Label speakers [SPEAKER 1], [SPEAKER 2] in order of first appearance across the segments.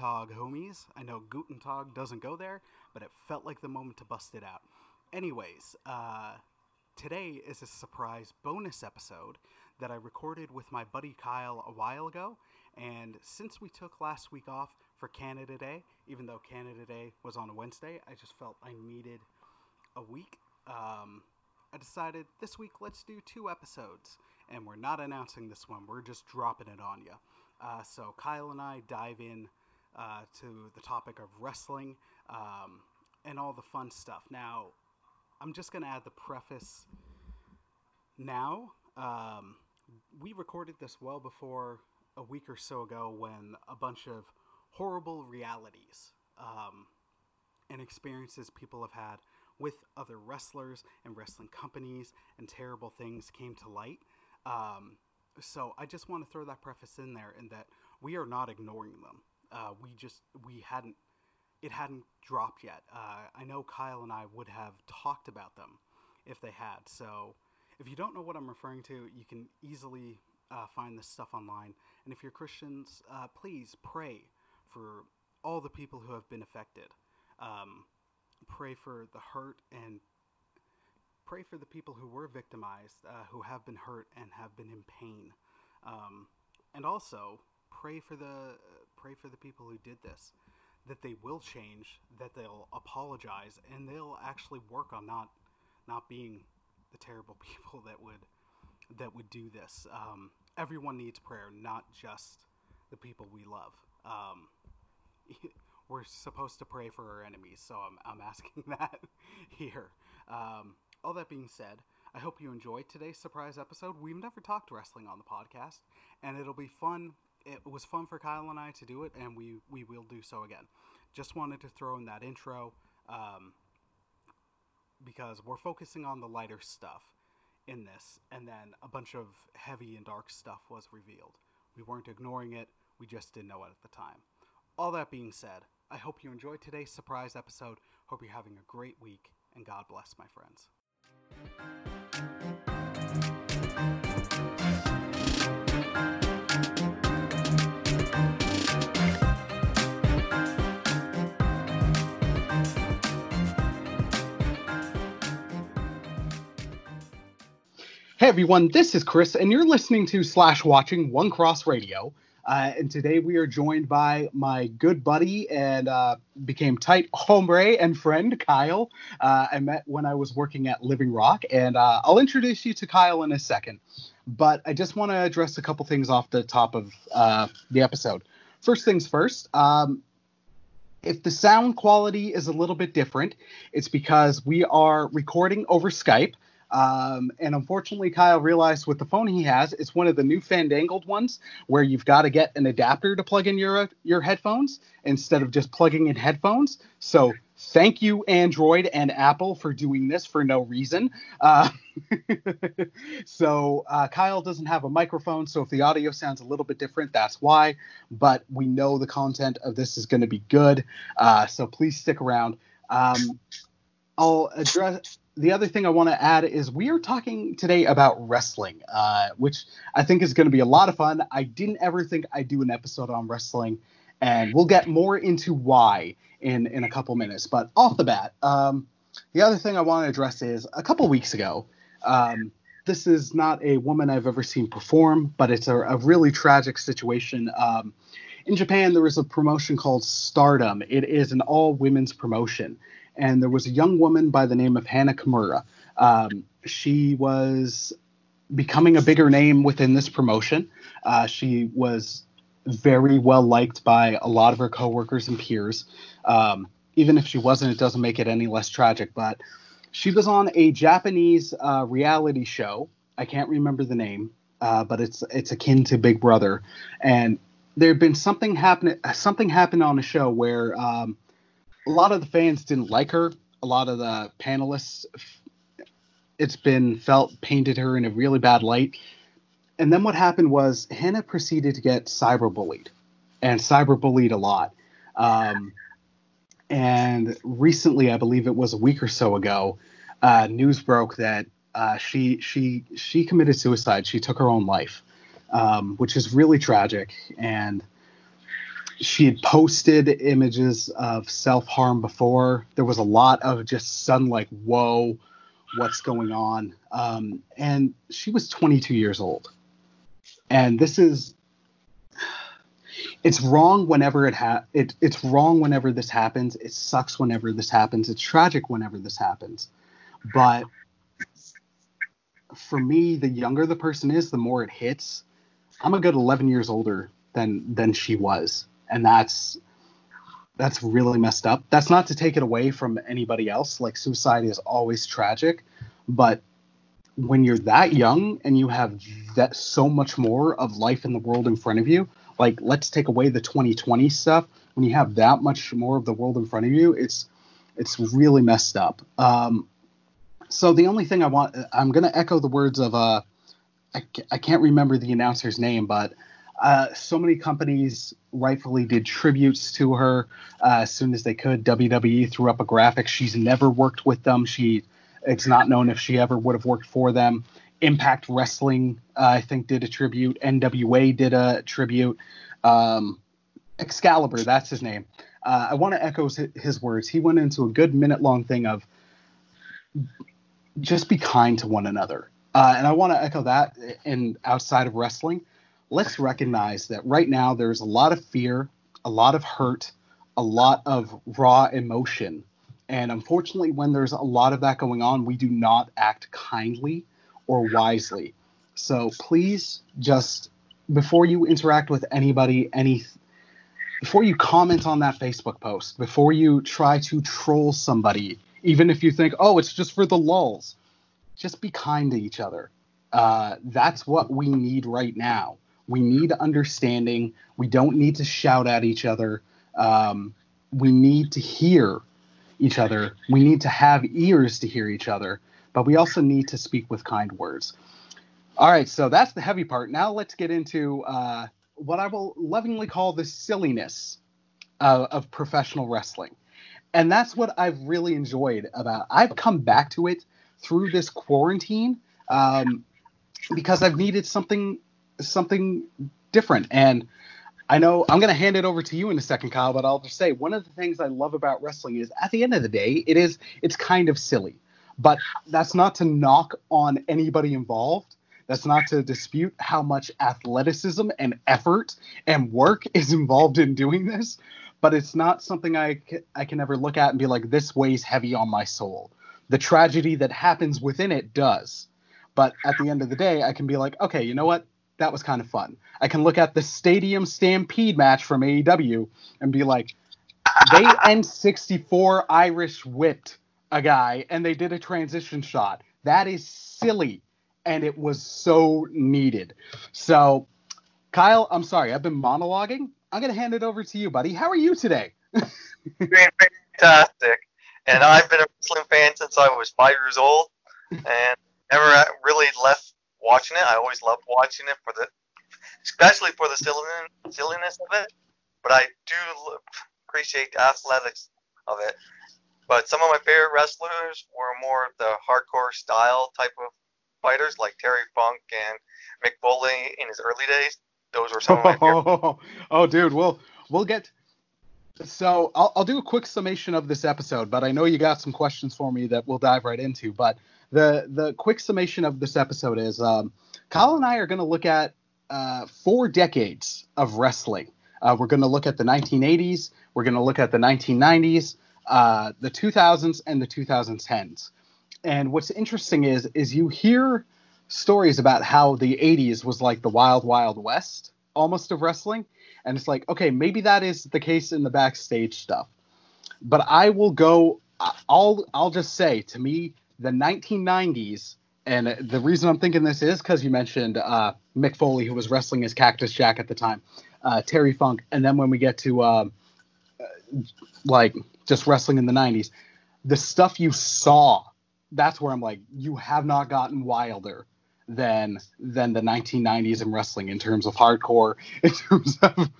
[SPEAKER 1] Tag, homies. I know Guten Tag doesn't go there, but it felt like the moment to bust it out. Anyways, uh, today is a surprise bonus episode that I recorded with my buddy Kyle a while ago. And since we took last week off for Canada Day, even though Canada Day was on a Wednesday, I just felt I needed a week. Um, I decided this week let's do two episodes. And we're not announcing this one, we're just dropping it on you. Uh, so Kyle and I dive in uh, to the topic of wrestling um, and all the fun stuff. Now, I'm just going to add the preface now. Um, we recorded this well before a week or so ago when a bunch of horrible realities um, and experiences people have had with other wrestlers and wrestling companies and terrible things came to light. Um, so I just want to throw that preface in there, in that we are not ignoring them. Uh, we just we hadn't it hadn't dropped yet. Uh, I know Kyle and I would have talked about them if they had. So if you don't know what I'm referring to, you can easily uh, find this stuff online. And if you're Christians, uh, please pray for all the people who have been affected. Um, pray for the hurt and pray for the people who were victimized, uh, who have been hurt and have been in pain, um, and also pray for the pray for the people who did this, that they will change, that they'll apologize, and they'll actually work on not not being the terrible people that would that would do this. Um, everyone needs prayer, not just the people we love. Um, we're supposed to pray for our enemies, so I'm, I'm asking that here. Um, all that being said, I hope you enjoyed today's surprise episode. We've never talked wrestling on the podcast, and it'll be fun. It was fun for Kyle and I to do it, and we, we will do so again. Just wanted to throw in that intro um, because we're focusing on the lighter stuff in this, and then a bunch of heavy and dark stuff was revealed. We weren't ignoring it, we just didn't know it at the time. All that being said, I hope you enjoyed today's surprise episode. Hope you're having a great week, and God bless, my friends. Hey everyone, this is Chris, and you're listening to slash watching One Cross Radio. Uh, and today we are joined by my good buddy and uh, became tight hombre and friend, Kyle. Uh, I met when I was working at Living Rock, and uh, I'll introduce you to Kyle in a second. But I just want to address a couple things off the top of uh, the episode. First things first, um, if the sound quality is a little bit different, it's because we are recording over Skype. Um, and unfortunately, Kyle realized with the phone he has, it's one of the new fandangled ones where you've got to get an adapter to plug in your your headphones instead of just plugging in headphones. So thank you, Android and Apple, for doing this for no reason. Uh, so uh, Kyle doesn't have a microphone, so if the audio sounds a little bit different, that's why. But we know the content of this is going to be good, uh, so please stick around. Um, I'll address the other thing I want to add is we are talking today about wrestling, uh, which I think is going to be a lot of fun. I didn't ever think I'd do an episode on wrestling, and we'll get more into why in in a couple minutes. But off the bat, um, the other thing I want to address is a couple weeks ago. Um, this is not a woman I've ever seen perform, but it's a, a really tragic situation. Um, in Japan, there is a promotion called Stardom. It is an all women's promotion and there was a young woman by the name of Hana Kimura. Um, she was becoming a bigger name within this promotion. Uh, she was very well liked by a lot of her coworkers and peers. Um, even if she wasn't, it doesn't make it any less tragic. But she was on a Japanese uh, reality show. I can't remember the name, uh, but it's it's akin to Big Brother. And there had been something happen. Something happened on a show where um, a lot of the fans didn't like her. A lot of the panelists, it's been felt, painted her in a really bad light. And then what happened was Hana proceeded to get cyberbullied, and cyberbullied a lot. Um, and recently, I believe it was a week or so ago, uh, news broke that uh, she she she committed suicide. She took her own life, um, which is really tragic. And she had posted images of self harm before. There was a lot of just sudden like, whoa, what's going on? Um, and she was 22 years old. And this is it's wrong whenever it ha it, it's wrong whenever this happens. It sucks whenever this happens. It's tragic whenever this happens. But for me, the younger the person is, the more it hits. I'm a good 11 years older than than she was, and that's that's really messed up. That's not to take it away from anybody else. Like suicide is always tragic, but when you're that young and you have that so much more of life in the world in front of you, like let's take away the 2020 stuff. When you have that much more of the world in front of you, it's it's really messed up. Um, so the only thing I want, I'm gonna echo the words of uh, I, I can't remember the announcer's name, but uh, so many companies rightfully did tributes to her uh, as soon as they could. WWE threw up a graphic. She's never worked with them. She it's not known if she ever would have worked for them. Impact Wrestling, uh, I think, did a tribute. NWA did a tribute. Um, Excalibur, that's his name. Uh, I want to echo his words. He went into a good minute long thing of just be kind to one another. Uh, and I want to echo that in outside of wrestling let's recognize that right now there's a lot of fear, a lot of hurt, a lot of raw emotion. And unfortunately, when there's a lot of that going on, we do not act kindly or wisely. So please just before you interact with anybody, any before you comment on that Facebook post, before you try to troll somebody, even if you think, oh, it's just for the lulls, just be kind to each other. Uh, that's what we need right now. We need understanding. We don't need to shout at each other. Um, we need to hear each other. We need to have ears to hear each other, but we also need to speak with kind words. All right, so that's the heavy part. Now let's get into uh, what I will lovingly call the silliness uh, of professional wrestling. And that's what I've really enjoyed about. I've come back to it through this quarantine um, because I've needed something something different. And I know I'm going to hand it over to you in a second, Kyle, but I'll just say one of the things I love about wrestling is at the end of the day, it is it's kind of silly, but that's not to knock on anybody involved. That's not to dispute how much athleticism and effort and work is involved in doing this, but it's not something I, I can ever look at and be like, this weighs heavy on my soul. The tragedy that happens within it does. But at the end of the day, I can be like, okay, you know what? That was kind of fun. I can look at the Stadium Stampede match from AEW and be like, they N64 Irish whipped a guy and they did a transition shot. That is silly. And it was so needed. So, Kyle, I'm sorry, I've been monologuing. I'm going to hand it over to you, buddy. How are you today?
[SPEAKER 2] Fantastic. And I've been a wrestling fan since I was five years old and never really left watching it. I always loved watching it for the, especially for the silliness of it. But I do appreciate the athletics of it. But some of my favorite wrestlers were more of the hardcore style type of fighters, like Terry Funk and Mick Foley in his early days. Those were some of my favorite.
[SPEAKER 1] oh, dude, we'll we'll get. So I'll I'll do a quick summation of this episode, but I know you got some questions for me that we'll dive right into. But the the quick summation of this episode is um, Kyle and I are going to look at uh, four decades of wrestling. Uh, we're going to look at the 1980s, we're going to look at the 1990s, uh, the 2000s, and the 2010s. And what's interesting is is you hear stories about how the 80s was like the wild wild west almost of wrestling, and it's like okay maybe that is the case in the backstage stuff, but I will go. I'll I'll just say to me the 1990s, and the reason I'm thinking this is because you mentioned uh, Mick Foley, who was wrestling as Cactus Jack at the time, uh, Terry Funk, and then when we get to um, uh, like just wrestling in the 90s, the stuff you saw, that's where I'm like, you have not gotten wilder than than the 1990s in wrestling in terms of hardcore, in terms of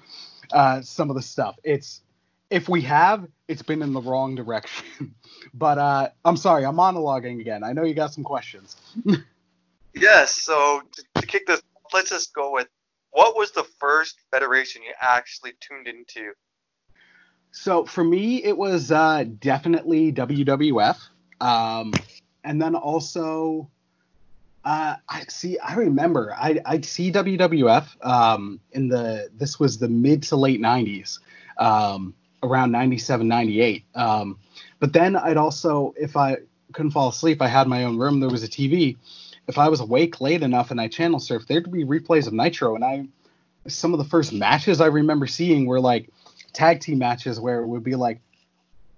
[SPEAKER 1] uh, some of the stuff. It's if we have, it's been in the wrong direction. but uh, I'm sorry, I'm monologuing again. I know you got some questions.
[SPEAKER 2] yes. So to, to kick this, let's just go with
[SPEAKER 3] what was the first federation you actually tuned into?
[SPEAKER 1] So for me, it was uh, definitely WWF, um, and then also, uh, I see. I remember I I'd see WWF um, in the this was the mid to late '90s, um, around '97, '98. Um, but then I'd also, if I couldn't fall asleep, I had my own room. There was a TV. If I was awake late enough and I channel surfed, there'd be replays of Nitro, and I some of the first matches I remember seeing were like tag team matches where it would be like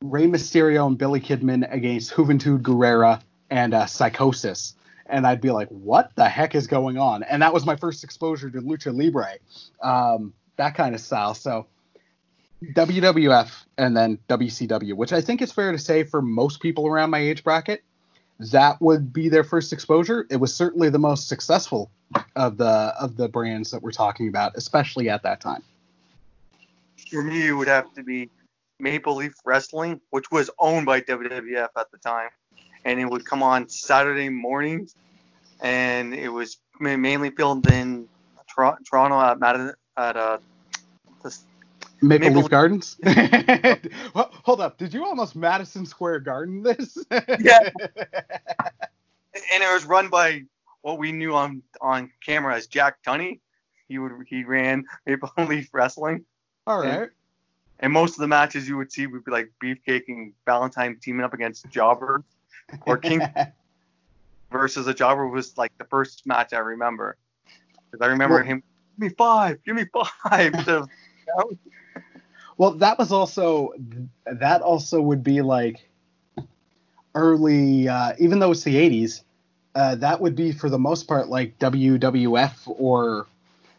[SPEAKER 1] Rey Mysterio and Billy Kidman against Juventud Guerrera and uh, Psychosis. And I'd be like, what the heck is going on? And that was my first exposure to Lucha Libre, um, that kind of style. So WWF and then WCW, which I think is fair to say for most people around my age bracket, that would be their first exposure. It was certainly the most successful of the of the brands that we're talking about, especially at that time.
[SPEAKER 3] For me, it would have to be Maple Leaf Wrestling, which was owned by WWF at the time, and it would come on Saturday mornings, and it was mainly filmed in Toronto at Madison at uh,
[SPEAKER 1] Maple, Maple Leaf Gardens. well, hold up, did you almost Madison Square Garden this?
[SPEAKER 3] yeah. And it was run by what we knew on on camera as Jack Tunney. He would he ran Maple Leaf Wrestling.
[SPEAKER 1] All right.
[SPEAKER 3] And, and, most of the matches you would see would be like Beefcake and Valentine teaming up against Jobber, or King versus a Jobber was like the first match I remember. Because I remember well, him, give me five, give me five.
[SPEAKER 1] Well, that was also that also would be like early, uh, even though it's the '80s uh, that would be for the most part like WWF or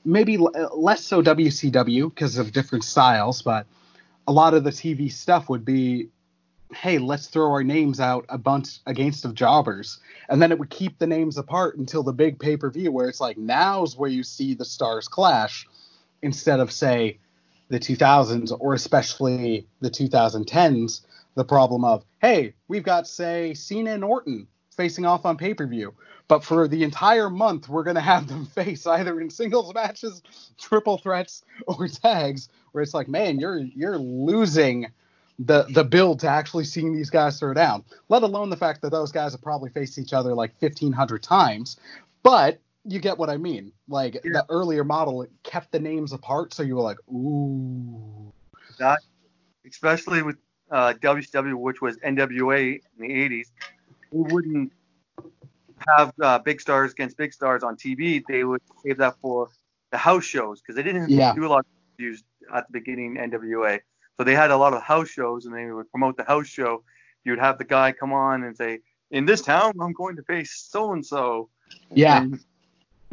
[SPEAKER 1] maybe l- less so WCW because of different styles, but a lot of the TV stuff would be, hey, let's throw our names out a bunch against of jobbers, and then it would keep the names apart until the big pay per view where it's like now's where you see the stars clash, instead of say the 2000s or especially the 2010s. The problem of hey, we've got say Cena and Orton facing off on pay per view. But for the entire month, we're going to have them face either in singles matches, triple threats, or tags, where it's like, man, you're you're losing the the build to actually seeing these guys throw down. Let alone the fact that those guys have probably faced each other like 1,500 times. But you get what I mean. Like yeah. the earlier model kept the names apart, so you were like, ooh.
[SPEAKER 3] That, especially with uh, WCW, which was NWA in the 80s, they wouldn't have uh, big stars against big stars on TV. They would save that for the house shows because they didn't yeah. do a lot of interviews at the beginning NWA. So they had a lot of house shows and they would promote the house show. You'd have the guy come on and say, "In this town, I'm going to face so and so."
[SPEAKER 1] Yeah. And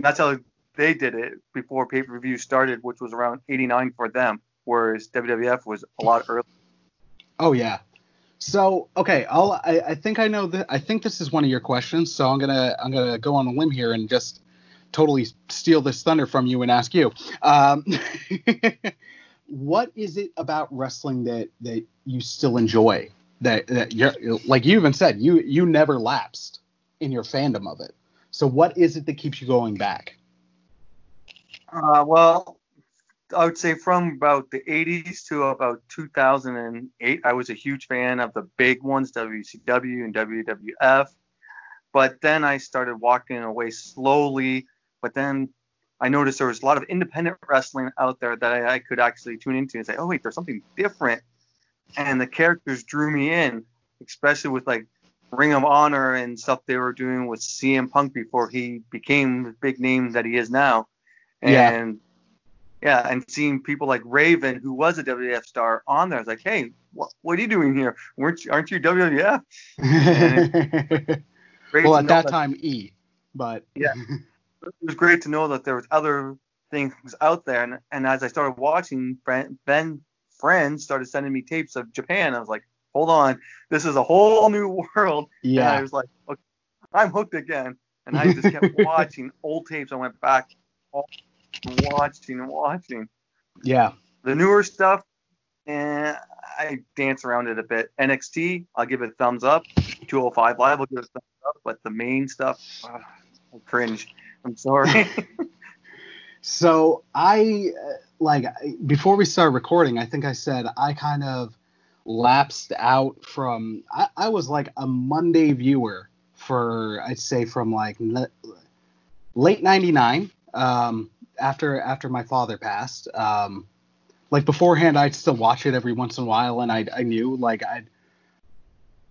[SPEAKER 3] that's how they did it before pay-per-view started, which was around '89 for them, whereas WWF was a lot earlier.
[SPEAKER 1] Oh yeah, so okay, I'll I, I think I know that I think this is one of your questions, so I'm gonna I'm gonna go on a limb here and just totally steal this thunder from you and ask you. Um, what is it about wrestling that that you still enjoy? That that you're like you even said you you never lapsed in your fandom of it. So what is it that keeps you going back?
[SPEAKER 3] Uh, well, I would say from about the 80s to about 2008, I was a huge fan of the big ones, WCW and WWF. But then I started walking away slowly. But then I noticed there was a lot of independent wrestling out there that I, I could actually tune into and say, oh, wait, there's something different. And the characters drew me in, especially with like Ring of Honor and stuff they were doing with CM Punk before he became the big name that he is now. And yeah yeah, and seeing people like Raven, who was a WWF star, on there, I was like, hey, what, what are you doing here? Weren't you, aren't you WWF?
[SPEAKER 1] well, at that, that time, E, but
[SPEAKER 3] yeah, it was great to know that there was other things out there. And, and as I started watching, Ben friends started sending me tapes of Japan. I was like, hold on, this is a whole new world.
[SPEAKER 1] Yeah.
[SPEAKER 3] And I was like, okay, I'm hooked again. And I just kept watching old tapes. I went back watching and watching.
[SPEAKER 1] Yeah.
[SPEAKER 3] The newer stuff, and I dance around it a bit. NXT, I'll give it a thumbs up. 205 Live, I'll give it a thumbs up. But the main stuff, uh, I cringe. I'm sorry.
[SPEAKER 1] So I uh, like before we started recording, I think I said I kind of lapsed out from. I, I was like a Monday viewer for I'd say from like late '99 um, after after my father passed. Um, like beforehand, I'd still watch it every once in a while, and I I knew like I'd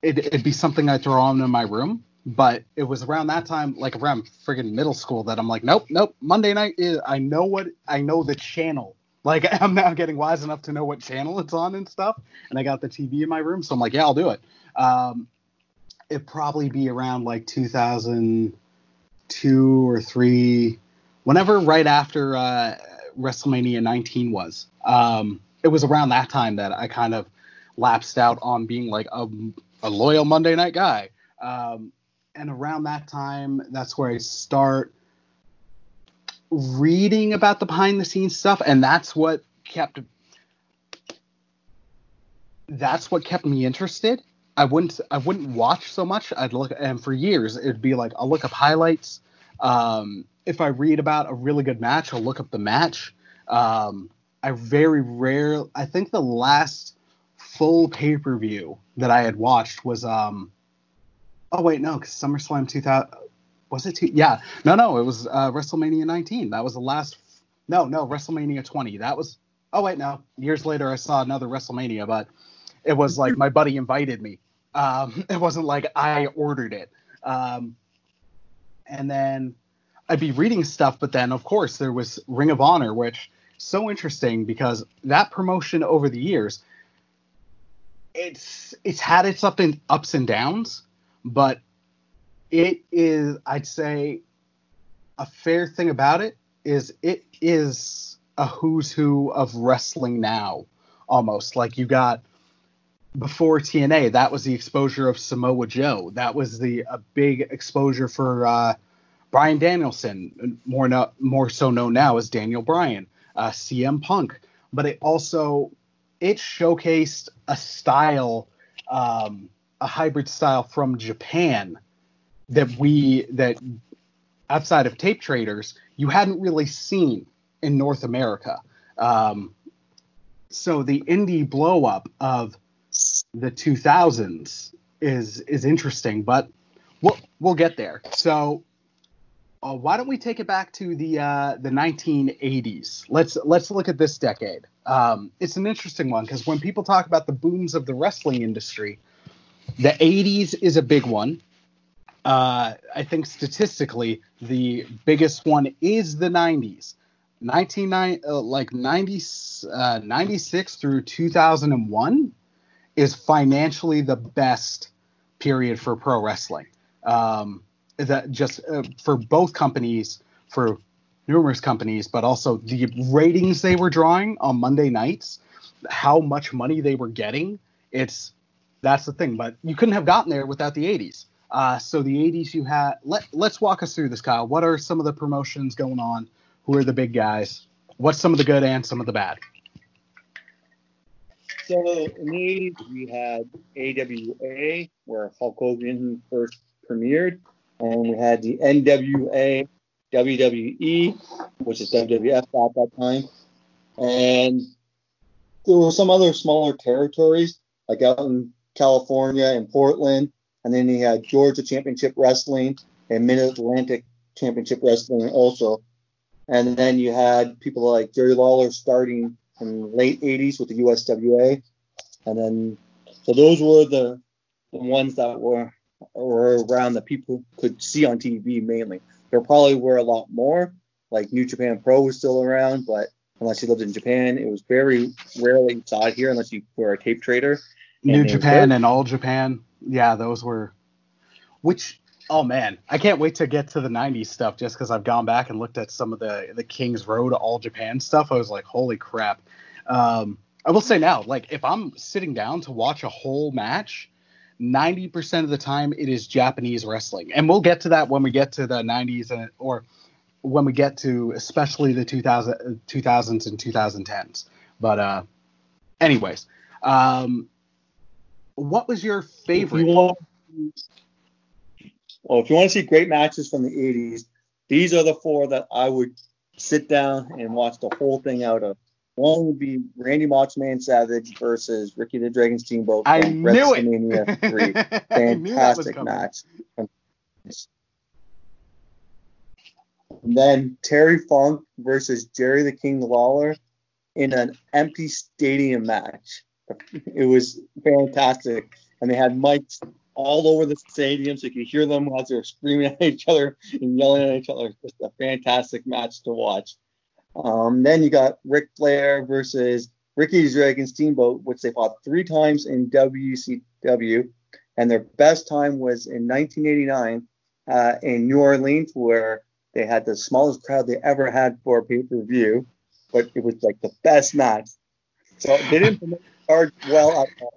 [SPEAKER 1] it, it'd be something I'd throw on in my room. But it was around that time, like around friggin' middle school, that I'm like, nope, nope. Monday night is I know what I know the channel. Like I'm now getting wise enough to know what channel it's on and stuff. And I got the TV in my room, so I'm like, yeah, I'll do it. Um, it'd probably be around like 2002 or three, whenever right after uh, WrestleMania 19 was. Um, it was around that time that I kind of lapsed out on being like a, a loyal Monday night guy. Um, and around that time, that's where I start reading about the behind the scenes stuff, and that's what kept that's what kept me interested. I wouldn't I wouldn't watch so much. I'd look and for years it'd be like I'll look up highlights. Um, if I read about a really good match, I'll look up the match. Um, I very rare. I think the last full pay per view that I had watched was um. Oh wait, no, because SummerSlam 2000 was it? Two, yeah, no, no, it was uh, WrestleMania 19. That was the last. No, no, WrestleMania 20. That was. Oh wait, no. Years later, I saw another WrestleMania, but it was like my buddy invited me. Um, it wasn't like I ordered it. Um, and then I'd be reading stuff, but then of course there was Ring of Honor, which so interesting because that promotion over the years, it's it's had its and ups and downs, but it is I'd say a fair thing about it is it is a who's who of wrestling now almost like you got before TNA, that was the exposure of Samoa Joe. That was the a big exposure for uh, Bryan Danielson, more no, more so known now as Daniel Bryan, uh, CM Punk. But it also it showcased a style, um, a hybrid style from Japan that we that outside of tape traders you hadn't really seen in North America. Um, so the indie blow up of the 2000s is is interesting, but we'll we'll get there. So uh, why don't we take it back to the uh, the 1980s? Let's let's look at this decade. Um, it's an interesting one because when people talk about the booms of the wrestling industry, the 80s is a big one. Uh, I think statistically, the biggest one is the 90s. 1990, uh, like 90, uh, 96 through 2001 is financially the best period for pro wrestling. Um, that just uh, for both companies, for numerous companies, but also the ratings they were drawing on Monday nights, how much money they were getting. It's that's the thing. But you couldn't have gotten there without the 80s. Uh, so the 80s, you had. Let Let's walk us through this, Kyle. What are some of the promotions going on? Who are the big guys? What's some of the good and some of the bad?
[SPEAKER 3] So in the 80s, we had AWA, where Hulk Hogan first premiered, and we had the NWA, WWE, which is WWF at that time, and there were some other smaller territories, like out in California and Portland, and then you had Georgia Championship Wrestling and Mid Atlantic Championship Wrestling also. And then you had people like Jerry Lawler starting in the late 80s with the USWA. And then, so those were the, the ones that were, were around that people could see on TV mainly. There probably were a lot more, like New Japan Pro was still around, but unless you lived in Japan, it was very rarely saw it here unless you were a tape trader.
[SPEAKER 1] New Japan and All Japan yeah, those were. Which oh man, I can't wait to get to the '90s stuff just because I've gone back and looked at some of the the King's Road All Japan stuff. I was like, holy crap. Um, I will say now, like if I'm sitting down to watch a whole match, 90% of the time it is Japanese wrestling. And we'll get to that when we get to the 90s and, or when we get to especially the 2000, 2000s and 2010s. But uh anyways, um what was your favorite? You want,
[SPEAKER 3] well, if you want to see great matches from the 80s, these are the four that I would sit down and watch the whole thing out of. One would be Randy Macho Savage versus Ricky the Dragon Steamboat.
[SPEAKER 1] I knew it.
[SPEAKER 3] WrestleMania 3.
[SPEAKER 1] I knew that was
[SPEAKER 3] Fantastic match. And then Terry Funk versus Jerry the King Lawler in an empty stadium match. It was fantastic. And they had mics all over the stadium so you could hear them as they were screaming at each other and yelling at each other. Just a fantastic match to watch. Um, then you got Ric Flair versus Ricky Dragon Steamboat, which they fought three times in WCW. And their best time was in 1989 uh, in New Orleans, where they had the smallest crowd they ever had for a pay per view, but it was like the best match. So they didn't card well at all.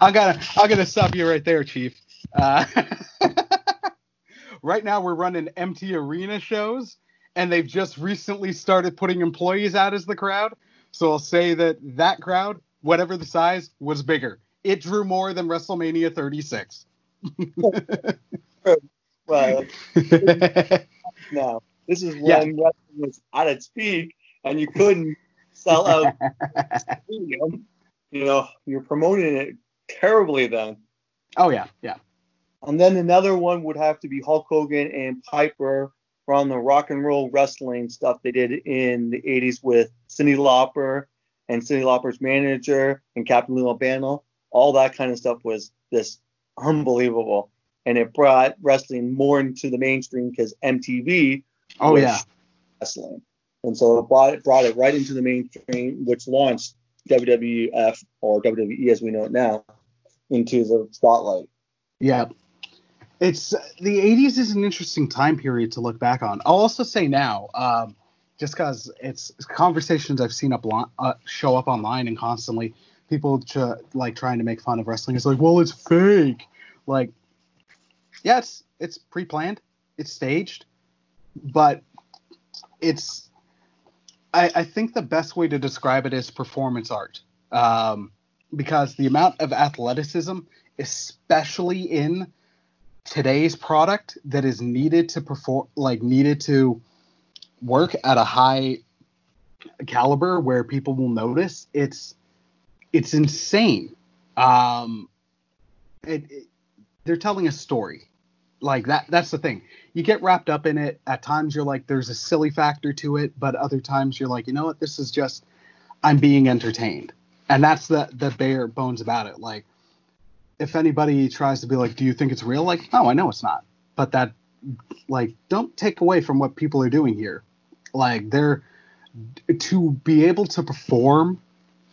[SPEAKER 1] I gotta, I gotta stop you right there, Chief. Uh, right now, we're running empty arena shows, and they've just recently started putting employees out as the crowd. So I'll say that that crowd, whatever the size, was bigger. It drew more than WrestleMania 36.
[SPEAKER 3] Well, no, this is when
[SPEAKER 1] Yeah.
[SPEAKER 3] wrestling was at its peak, and you couldn't sell out stadium. You know, you're promoting it terribly then.
[SPEAKER 1] oh yeah, yeah.
[SPEAKER 3] And then another one would have to be Hulk Hogan and Piper from the rock and roll wrestling stuff they did in the 80s with Cyndi Lauper and Cyndi Lauper's manager and Captain Lou Albano. All that kind of stuff was just unbelievable. And it brought wrestling more into the mainstream because MTV
[SPEAKER 1] Oh yeah.
[SPEAKER 3] wrestling. And so it brought it, brought it right into the mainstream, which launched WWF or WWE as we know it now into the spotlight.
[SPEAKER 1] Yeah. It's the 80s is an interesting time period to look back on. I'll also say now, um, just because it's conversations I've seen up uh, show up online and constantly people like trying to make fun of wrestling. It's like, well, it's fake. Like, yeah, it's it's pre-planned, it's staged, but it's. I, I think the best way to describe it is performance art, um, because the amount of athleticism, especially in today's product, that is needed to perform, like needed to work at a high caliber where people will notice, it's it's insane. Um, it, it, they're telling a story like that that's the thing. You get wrapped up in it. At times you're like there's a silly factor to it but other times you're like you know what? This is just i'm being entertained. And that's the the bare bones about it. Like if anybody tries to be like do you think it's real? Like no i know it's not. But that like don't take away from what people are doing here. Like they're to be able to perform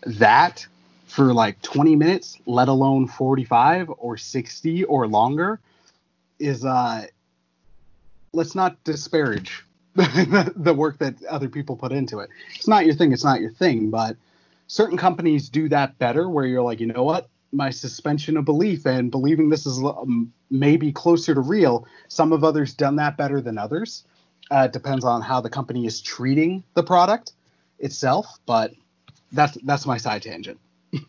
[SPEAKER 1] that for like 20 minutes let alone 45 or 60 or longer is uh let's not disparage the work that other people put into it. It's not your thing, it's not your thing, but certain companies do that better where you're like, you know what? My suspension of belief and believing this is um, maybe closer to real. Some of others done that better than others. Uh, it depends on how the company is treating the product itself, but that's that's my side tangent.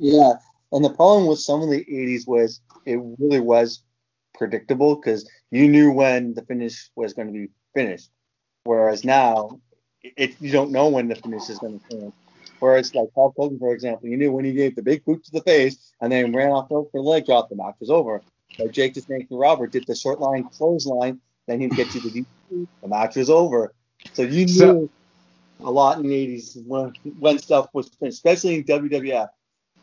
[SPEAKER 3] Yeah, and the problem with some of the 80s was it really was predictable because you knew when the finish was going to be finished. Whereas now, it, you don't know when the finish is going to finish. Whereas like Paul Hogan, for example, you knew when he gave the big boot to the face and then ran off for the leg drop, the match was over. But Jake the Snake Robert did the short line clothesline, then he'd get you the deep boot, the match was over. So you knew
[SPEAKER 1] So-
[SPEAKER 3] a lot in the 80s when, when stuff was finished, especially in WWF.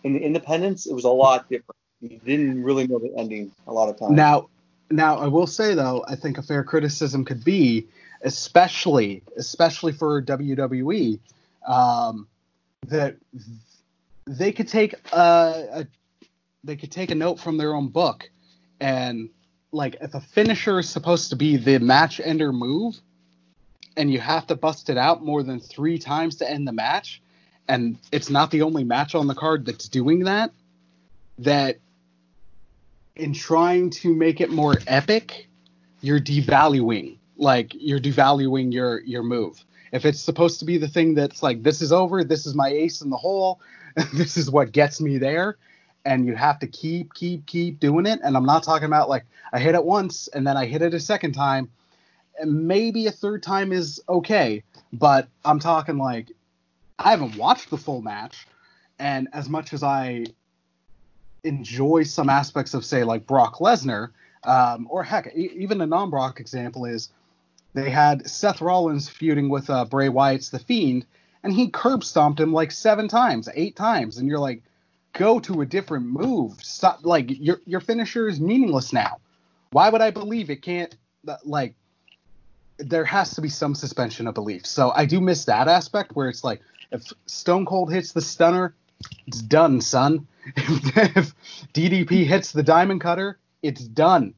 [SPEAKER 3] In the independents, it was a lot different. You didn't really know the ending a lot of times.
[SPEAKER 1] Now, now I will say though, I think a fair criticism could be, especially especially for WWE, um, that they could take a, a they could take a note from their own book, and like if a finisher is supposed to be the match ender move, and you have to bust it out more than three times to end the match, and it's not the only match on the card that's doing that, that in trying to make it more epic, you're devaluing like you're devaluing your your move. If it's supposed to be the thing that's like this is over, this is my ace in the hole, this is what gets me there, and you have to keep keep keep doing it. And I'm not talking about like I hit it once and then I hit it a second time. and maybe a third time is okay, but I'm talking like I haven't watched the full match, and as much as I enjoy some aspects of say like Brock Lesnar, um, or heck, e- even a non-Brock example is they had Seth Rollins feuding with uh, Bray Wyatt's The Fiend, and he curb stomped him like seven times, eight times, and you're like, go to a different move. Stop, like your your finisher is meaningless now. Why would I believe it can't? Like, there has to be some suspension of belief. So I do miss that aspect where it's like, if Stone Cold hits the stunner, it's done, son. If, if DDP hits the diamond cutter, it's done.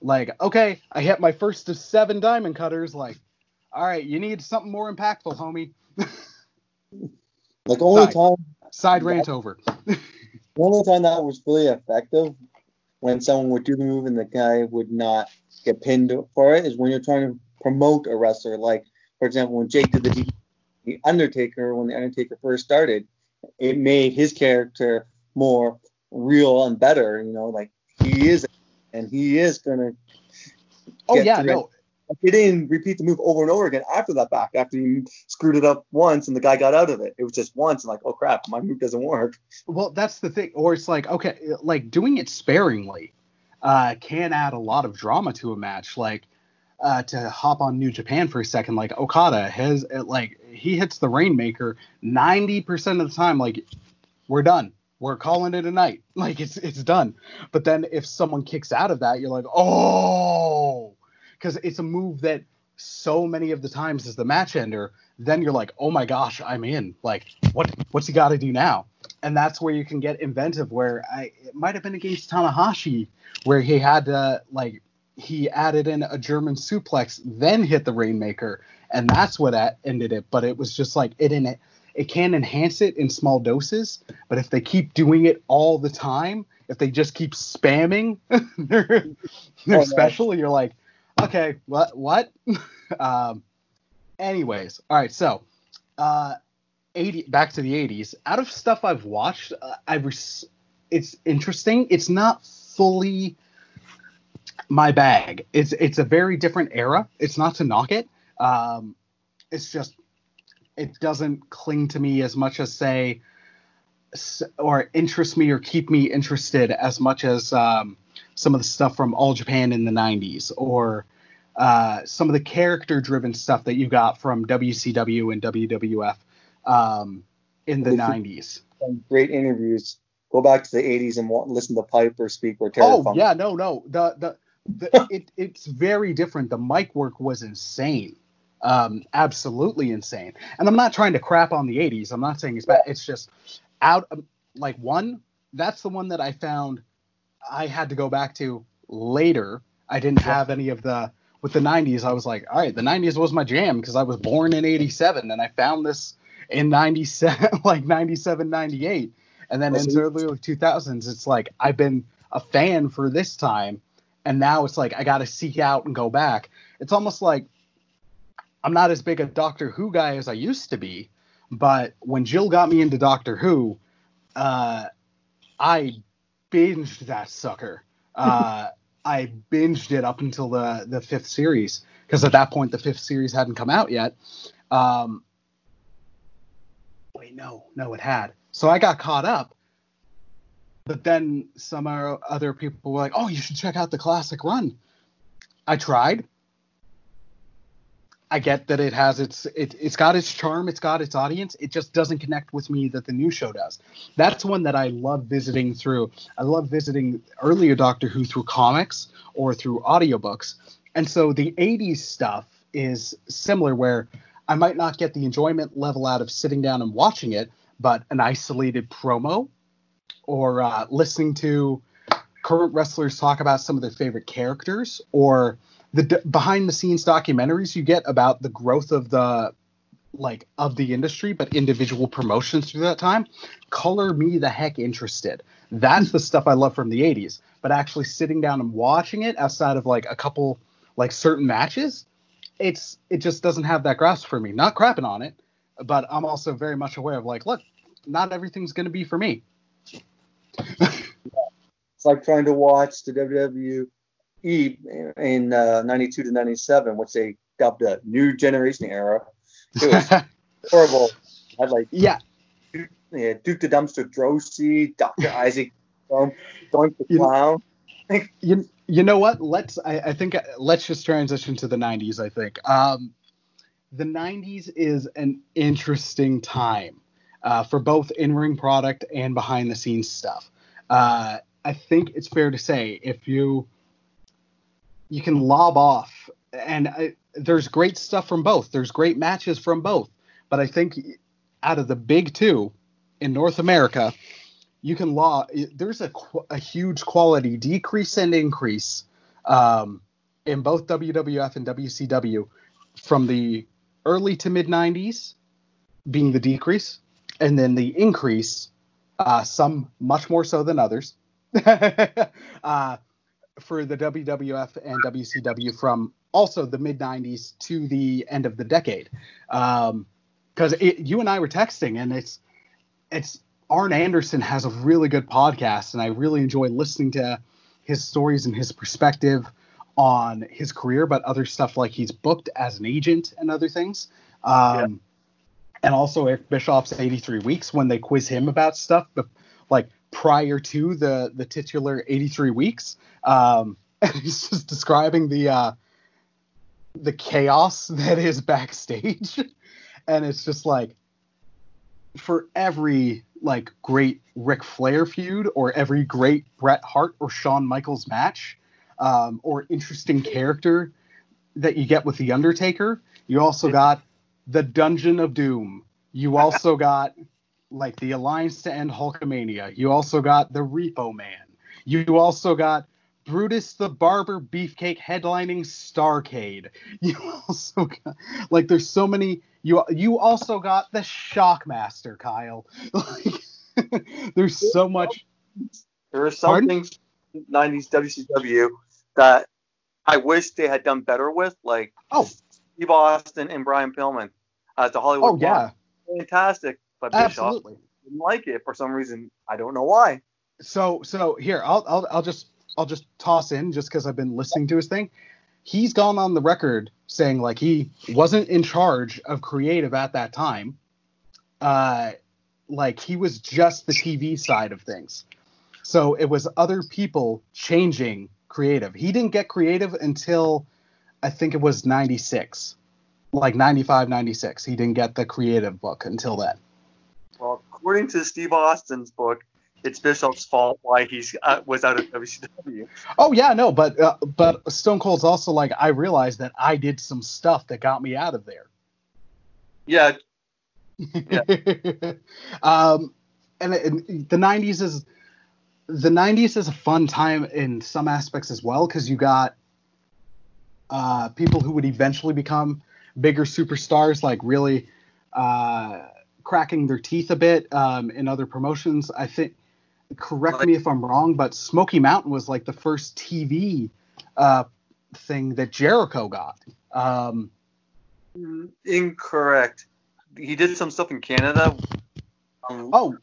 [SPEAKER 1] Like, okay, I hit my first of seven diamond cutters. Like, all right, you need something more impactful, homie.
[SPEAKER 3] Like only
[SPEAKER 1] Side.
[SPEAKER 3] time
[SPEAKER 1] Side rant over.
[SPEAKER 3] the only time that was really effective when someone would do the move and the guy would not get pinned for it is when you're trying to promote a wrestler. Like for example, when Jake did the, the Undertaker when the Undertaker first started, it made his character more real and better. You know, like he is, and he is gonna
[SPEAKER 1] Oh yeah, no,
[SPEAKER 3] he didn't repeat the move over and over again after that back after he screwed it up once and the guy got out of it. It was just once and like, oh crap, my move doesn't work.
[SPEAKER 1] Well, that's the thing. Or it's like, okay, like doing it sparingly uh, can add a lot of drama to a match. Like uh, to hop on New Japan for a second, like Okada has like he hits the Rainmaker ninety percent of the time. Like we're done. We're calling it a night. Like it's it's done. But then if someone kicks out of that, you're like, oh, because it's a move that so many of the times is the match ender. Then you're like, oh my gosh, I'm in. Like what what's he got to do now? and that's where you can get inventive. Where I it might have been against Tanahashi, where he had to like he added in a German suplex, then hit the Rainmaker, and that's what ended it. But it was just like it in it. Can enhance it in small doses, but if they keep doing it all the time, if they just keep spamming their, their
[SPEAKER 3] Oh,
[SPEAKER 1] special, you're like, okay, what, what? um, anyways, all right, so, uh, 80 back to the 80s out of stuff i've watched uh, i res- it's interesting. It's not fully my bag. It's it's a very different era. It's not to knock it. Um it's just it doesn't cling to me as much as say or interest me or keep me interested as much as um some of the stuff from all japan in the 90s or uh, some of the character driven stuff that you got from WCW and WWF um, in the
[SPEAKER 3] If
[SPEAKER 1] 90s.
[SPEAKER 3] Some great interviews. Go back to the 80s and listen to Piper speak or Terry
[SPEAKER 1] Oh
[SPEAKER 3] Funk.
[SPEAKER 1] yeah, no, no, the the, the it it's very different. The mic work was insane, um, absolutely insane. And I'm not trying to crap on the 80s. I'm not saying it's bad. It's just out of, like one. That's the one that I found. I had to go back to later. I didn't have any of the with the 90s. I was like, all right, the 90s was my jam because I was born in 87 and I found this in 97 like 97 98 and then in the early 2000s it's like i've been a fan for this time and now it's like i gotta seek out and go back it's almost like i'm not as big a doctor who guy as i used to be but when jill got me into doctor who uh, i binged that sucker. Uh, i binged it up until the the fifth series because at that point the fifth series hadn't come out yet. Um, wait no no it had. So i got caught up but then some other people were like oh you should check out the classic run. I tried i get that it has its it, it's got its charm it's got its audience it just doesn't connect with me that the new show does. That's one that i love visiting through i love visiting earlier doctor who through comics or through audiobooks. And so the 80s stuff is similar where I might not get the enjoyment level out of sitting down and watching it, but an isolated promo or uh, listening to current wrestlers talk about some of their favorite characters or the d- behind the scenes documentaries you get about the growth of the like of the industry but individual promotions through that time color me the heck interested that's the stuff i love from the 80s but actually sitting down and watching it outside of like a couple like certain matches it's it just doesn't have that grasp for me. Not crapping on it, but I'm also very much aware of like, look, not everything's going to be for me.
[SPEAKER 3] It's like trying to watch the WWE in uh, 92 to 97, which they dubbed the New Generation era. It was horrible. had like
[SPEAKER 1] yeah,
[SPEAKER 3] Duke, yeah, Duke the Dumpster Droese, Dr. Isaac, um, Doink the
[SPEAKER 1] You-
[SPEAKER 3] Clown.
[SPEAKER 1] you, you know what? Let's I, I think uh, let's just transition to the 90s. I think um, the 90s is an interesting time uh, for both in-ring product and behind-the-scenes stuff. Uh, I think it's fair to say if you you can lob off, and I, there's great stuff from both. There's great matches from both, but I think out of the big two in North America, you can law there's a, a huge quality decrease and increase um, in both WWF and WCW from the early to mid 90s being the decrease and then the increase uh, some much more so than others. Uh, for the WWF and WCW from also the mid 90s to the end of the decade because you and I were texting and it's it's Arn Anderson has a really good podcast, and I really enjoy listening to his stories and his perspective on his career, but other stuff like he's booked as an agent and other things. Um, And also Eric Bischoff's 83 weeks when they quiz him about stuff, but like prior to the the titular 83 weeks. Um, and he's just describing the uh, the chaos that is backstage, and it's just like for every like great Ric Flair feud or every great Bret Hart or Shawn Michaels match um, or interesting character that you get with the Undertaker, you also got the Dungeon of Doom. You also got like the Alliance to End Hulkamania. You also got the Repo Man. You also got Brutus the Barber Beefcake headlining Starcade. You also got like there's so many. You you also got the Shockmaster, Kyle. Like, there's so much.
[SPEAKER 3] There are some
[SPEAKER 1] Pardon?
[SPEAKER 3] things in 90s WCW that I wish they had done better with, like
[SPEAKER 1] Oh.
[SPEAKER 3] Steve Austin and Brian Pillman as the Hollywood.
[SPEAKER 1] Oh yeah,
[SPEAKER 3] fantastic. But Bischoff
[SPEAKER 1] absolutely.
[SPEAKER 3] didn't like it for some reason. I don't know why.
[SPEAKER 1] So so here I'll I'll I'll just I'll just toss in just because I've been listening to his thing. He's gone on the record saying like he wasn't in charge of creative at that time. Uh, like he was just the TV side of things. So it was other people changing creative. He didn't get creative until I think it was 96. Like 95, 96. He didn't get the creative book until then.
[SPEAKER 3] Well, according to Steve Austin's book, it's Bischoff's fault why he's uh, was out of WCW.
[SPEAKER 1] Oh yeah, no, but uh, but Stone Cold's also like I realized that I did some stuff that got me out of there.
[SPEAKER 3] Yeah,
[SPEAKER 1] um, and, and the '90s is the '90s is a fun time in some aspects as well because you got uh, people who would eventually become bigger superstars, like really uh, cracking their teeth a bit um, in other promotions. I think. Correct me if I'm wrong, but Smoky Mountain was like the first TV uh, thing that Jericho got. Um,
[SPEAKER 3] incorrect. He did some stuff in Canada. Um,
[SPEAKER 1] oh,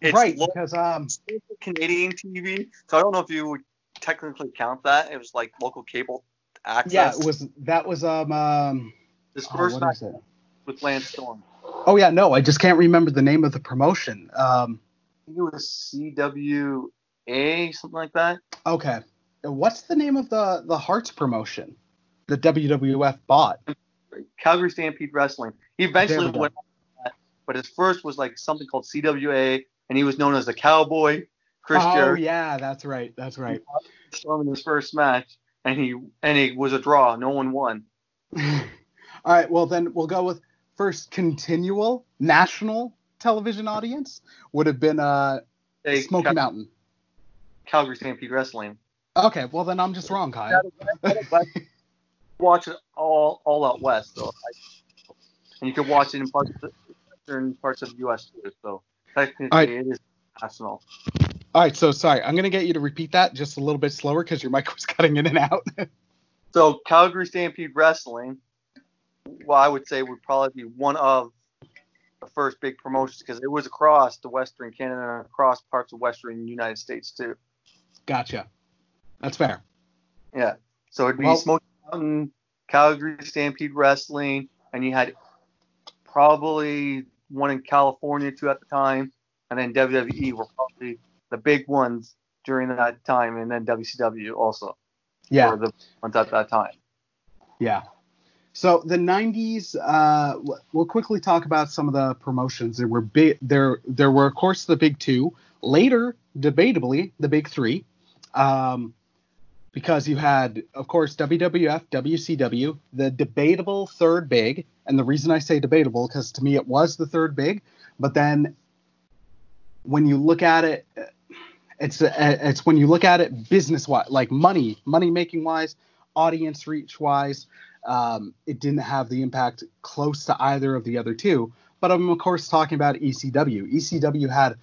[SPEAKER 3] it's
[SPEAKER 1] right,
[SPEAKER 3] lo-
[SPEAKER 1] because um,
[SPEAKER 3] Canadian TV, so I don't know if you would technically count that. It was like local cable access.
[SPEAKER 1] yeah, it was that was um, um
[SPEAKER 3] His
[SPEAKER 1] oh,
[SPEAKER 3] first
[SPEAKER 1] what
[SPEAKER 3] match with Lance Storm.
[SPEAKER 1] Oh yeah, no, I just can't remember the name of the promotion. Um,
[SPEAKER 3] I think it was CWA, something like that.
[SPEAKER 1] okay, what's the name of the the Harts promotion? The WWF bought.
[SPEAKER 3] Calgary Stampede Wrestling. He eventually
[SPEAKER 1] we
[SPEAKER 3] went that, but his first was like something called CWA, and he was known as the Cowboy. Chris
[SPEAKER 1] oh yeah, that's right, that's right.
[SPEAKER 3] In his first match, and he and it was a draw. No one won.
[SPEAKER 1] All right, well then we'll go with first continual national television audience would have been uh
[SPEAKER 3] Hey,
[SPEAKER 1] Smoky
[SPEAKER 3] Cal-
[SPEAKER 1] Mountain.
[SPEAKER 3] Calgary Stampede Wrestling.
[SPEAKER 1] Okay, well then I'm just wrong, Kyle.
[SPEAKER 3] watch it all all out west, so and you can watch it in parts of the western parts of the U.S. too. So technically,
[SPEAKER 1] All right.
[SPEAKER 3] it is national.
[SPEAKER 1] All right, so sorry, I'm gonna get you to repeat that just a little bit slower because your mic was cutting in and out.
[SPEAKER 3] So Calgary Stampede Wrestling, well, I would say would probably be one of the first big promotions because it was across the Western Canada and across parts of Western United States too.
[SPEAKER 1] gotcha. That's fair.
[SPEAKER 3] Yeah. So it'd be
[SPEAKER 1] Well-
[SPEAKER 3] Smoky Mountain, Calgary Stampede Wrestling, and you had probably one in California too at the time, and then WWE were probably the big ones during that time, and then WCW also
[SPEAKER 1] Yeah.
[SPEAKER 3] were the ones at that time.
[SPEAKER 1] Yeah. So the '90s, uh, we'll quickly talk about some of the promotions. There were big. There, there were of course the big two. Later, debatably, the big three, um, because you had, of course, WWF, WCW, the debatable third big. And the reason I say debatable, because to me it was the third big. But then, when you look at it, it's it's when you look at it business wise, like money, money making wise, audience reach wise, um, it didn't have the impact close to either of the other two. But I'm of course talking about ECW. ECW had,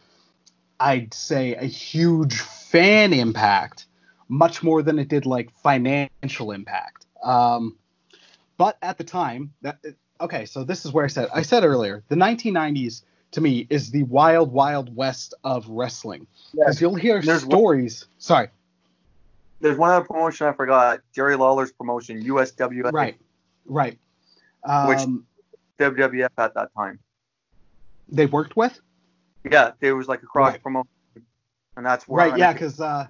[SPEAKER 1] I'd say, a huge fan impact, much more than it did like financial impact. Um, but at the time, that okay, so this is where I said I said earlier, the 1990s to me is the wild, wild west of wrestling. Because you'll hear
[SPEAKER 3] There's one-
[SPEAKER 1] stories. Sorry,
[SPEAKER 3] There's one other promotion I forgot. Jerry Lawler's promotion, USWF,
[SPEAKER 1] right, right.
[SPEAKER 3] Which-
[SPEAKER 1] Um,
[SPEAKER 3] WWF at that time.
[SPEAKER 1] they worked with.
[SPEAKER 3] Yeah, there was like a cross
[SPEAKER 1] Right.
[SPEAKER 3] promotion, and that's where
[SPEAKER 1] Right, yeah, because uh,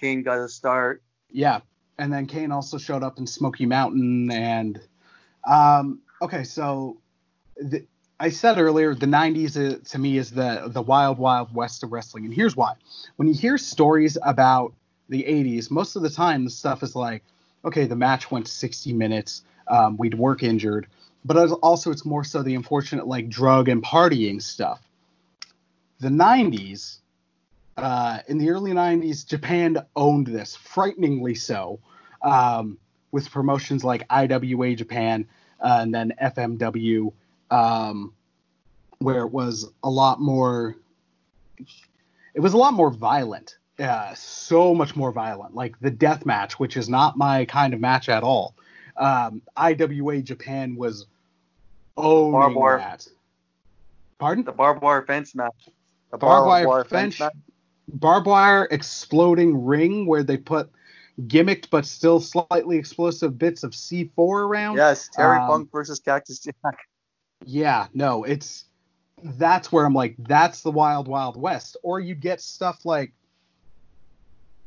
[SPEAKER 3] King got a start.
[SPEAKER 1] yeah, and then Kane also showed up in Smoky Mountain, and um, okay, so the, I said earlier the '90s uh, to me is the the wild, wild west of wrestling, and here's why: when you hear stories about the '80s, most of the time the stuff is like, okay, the match went 60 minutes, um, we'd work injured, but also it's more so the unfortunate like drug and partying stuff. The '90s uh, in the early 90s, Japan owned this, frighteningly so, um, with promotions like IWA Japan uh, and then FMW, um, where it was a lot more. It was a lot more violent, uh, so much more violent. Like the death match, which is not my kind of match at all. Um, IWA Japan was owning
[SPEAKER 3] Barbed wire.
[SPEAKER 1] that. Pardon?
[SPEAKER 3] The barbed wire fence match. The
[SPEAKER 1] Barbed wire fence-
[SPEAKER 3] match.
[SPEAKER 1] barbed wire exploding ring where they put gimmicked but still slightly explosive bits of C4 around.
[SPEAKER 3] Yes, Terry
[SPEAKER 1] Um,
[SPEAKER 3] Funk versus Cactus Jack.
[SPEAKER 1] Yeah, no, it's that's where I'm like, that's the wild, wild west. Or you get stuff like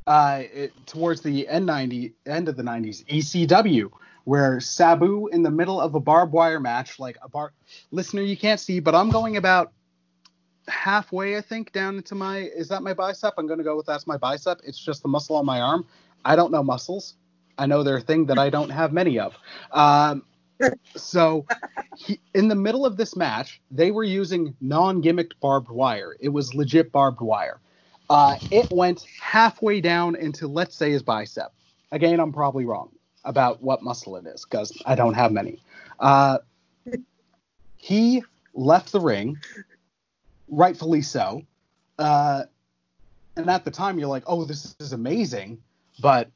[SPEAKER 1] uh, it, towards the end ninety end of the '90s, ECW, where Sabu in the middle of a barbed wire match, like a bar listener, you can't see, but I'm going about halfway, I think, down into my is that my bicep? I'm gonna go with that's my bicep. It's just the muscle on my arm. I don't know muscles. I know they're a thing that I don't have many of. Um, so he, in the middle of this match, they were using non-gimmicked barbed wire. It was legit barbed wire. Uh, it went halfway down into, let's say, his bicep. Again, I'm probably wrong about what muscle it is because I don't have many. Uh, he left the ring, rightfully so. Uh, and at the time, you're like, oh, this is amazing. But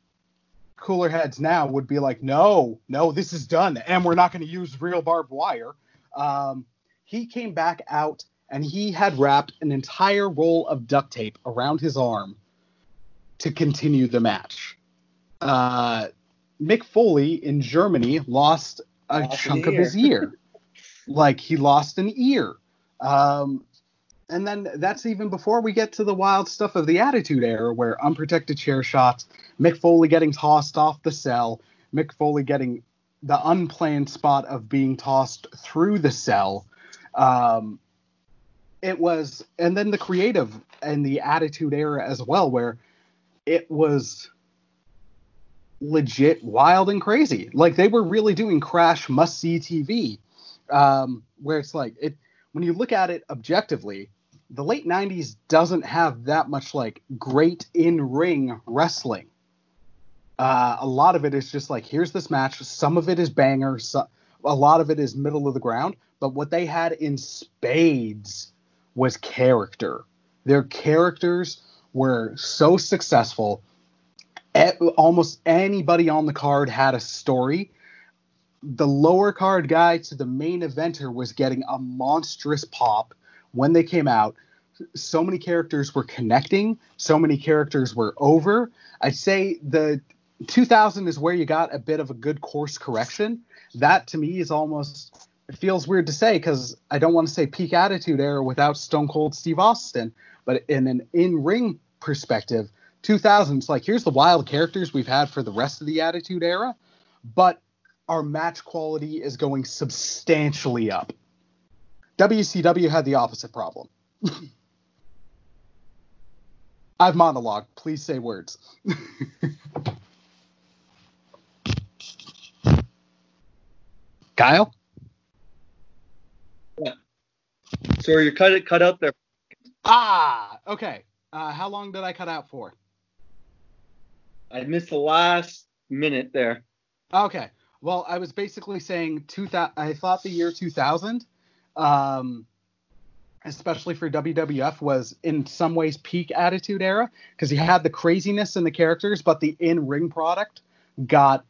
[SPEAKER 1] cooler heads now would be like, no, no, this is done, and we're not going to use real barbed wire. Um, he came back out and he had wrapped an entire roll of duct tape around his arm to continue the match. Uh, Mick Foley in Germany lost a
[SPEAKER 3] Lost
[SPEAKER 1] chunk of his ear. like he lost an ear. Um, and then that's even before we get to the wild stuff of the Attitude Era, where unprotected chair shots, Mick Foley getting tossed off the cell, Mick Foley getting the unplanned spot of being tossed through the cell. Um, it was, and then the creative and the Attitude Era as well, where it was legit wild and crazy. Like they were really doing Crash must see TV, um, where it's like it when you look at it objectively, the late 90s doesn't have that much like great in ring wrestling. Uh, a lot of it is just like, here's this match. Some of it is banger. So, a lot of it is middle of the ground. But what they had in spades was character. Their characters were so successful. Almost anybody on the card had a story the lower card guy to the main eventer was getting a monstrous pop when they came out. So many characters were connecting, so many characters were over. I'd say the 2000 is where you got a bit of a good course correction. That to me is almost it feels weird to say because I don't want to say peak attitude era without Stone Cold Steve Austin, but in an in ring perspective, 2000s like here's the wild characters we've had for the rest of the attitude era, but our match quality is going substantially up. WCW had the opposite problem. I've monologued. Please say words. Kyle?
[SPEAKER 3] So you cut it cut out there.
[SPEAKER 1] Ah, okay. Uh, how long did I cut out for?
[SPEAKER 3] I missed the last minute there.
[SPEAKER 1] Okay. Well, I was basically saying 2000. I thought the year 2000, um, especially for WWF, was in some ways peak Attitude Era because you had the craziness in the characters, but the in-ring product got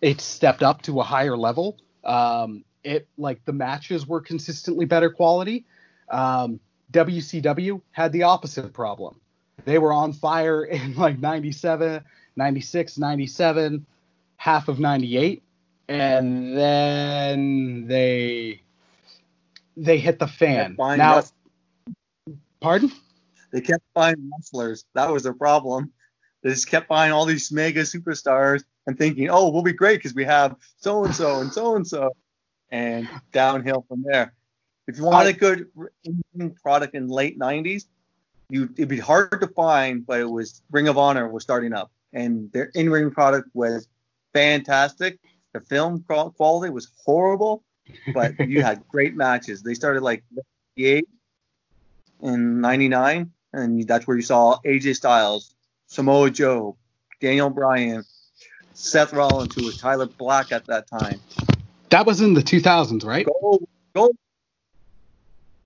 [SPEAKER 1] it stepped up to a higher level. Um, it like the matches were consistently better quality. Um, WCW had the opposite problem. They were on fire in like 97, 96, 97, half of 98 and then they they hit the fan. Now, pardon?
[SPEAKER 3] they kept buying wrestlers. That was their problem. They just kept buying all these mega superstars and thinking, oh, we'll be great because we have so and so and so and so, and downhill from there. If you want a good in-ring product in late '90s, you it'd be hard to find, but it was Ring of Honor was starting up, and their in-ring product was fantastic. The film quality was horrible, but you had great matches. They started like 88 and 99, and that's where you saw AJ Styles, Samoa Joe, Daniel Bryan, Seth Rollins, who was Tyler Black at that time.
[SPEAKER 1] That was in the 2000s, right?
[SPEAKER 3] Go, go.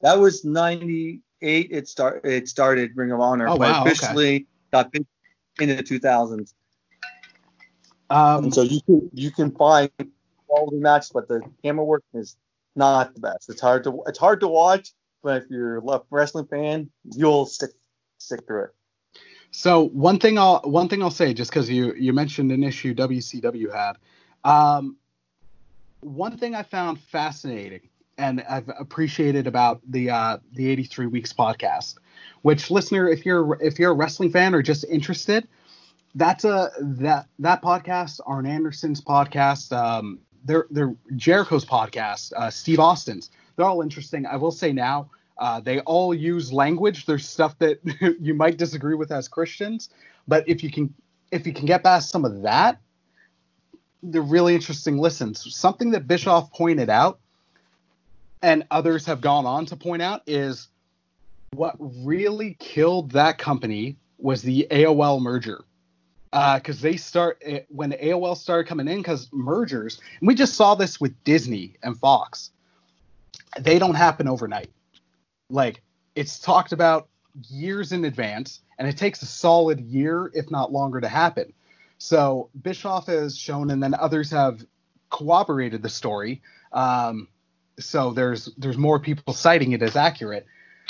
[SPEAKER 3] That was 98. It start it started Ring of Honor,
[SPEAKER 1] Oh,
[SPEAKER 3] but
[SPEAKER 1] wow, okay.
[SPEAKER 3] officially got big into the 2000s.
[SPEAKER 1] Um,
[SPEAKER 3] And so you can you can find quality matches, but the camera work is not the best. It's hard to it's hard to watch, but if you're a left wrestling fan, you'll stick stick through it.
[SPEAKER 1] So one thing I'll one thing I'll say, just because you you mentioned an issue WCW had, um, one thing I found fascinating and I've appreciated about the uh, the 83 weeks podcast, which listener, if you're if you're a wrestling fan or just interested, that's a that that podcast, Arn Anderson's podcast, um, they're they're Jericho's podcast, uh, Steve Austin's. They're all interesting. I will say now, uh, they all use language. There's stuff that you might disagree with as Christians, but if you can if you can get past some of that, they're really interesting listens. Something that Bischoff pointed out, and others have gone on to point out, is what really killed that company was the AOL merger. Because they start eh, when AOL started coming in, because mergers, and we just saw this with Disney and Fox, they don't happen overnight. Like it's talked about years in advance, and it takes a solid year, if not longer, to happen. So Bischoff has shown, and then others have corroborated the story. Um, so there's there's more people citing it as accurate.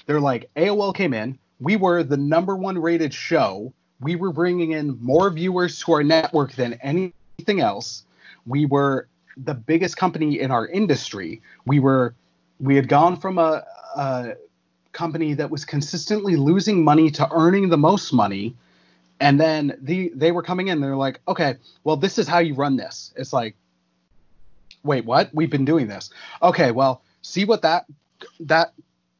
[SPEAKER 1] They're like AOL came in, we were the number one rated show. We were bringing in more viewers to our network than anything else. We were the biggest company in our industry. We were we had gone from a, a company that was consistently losing money to earning the most money and then the they were coming in they're like okay well this is how you run this. It's like wait what? We've been doing this. Okay well see what that that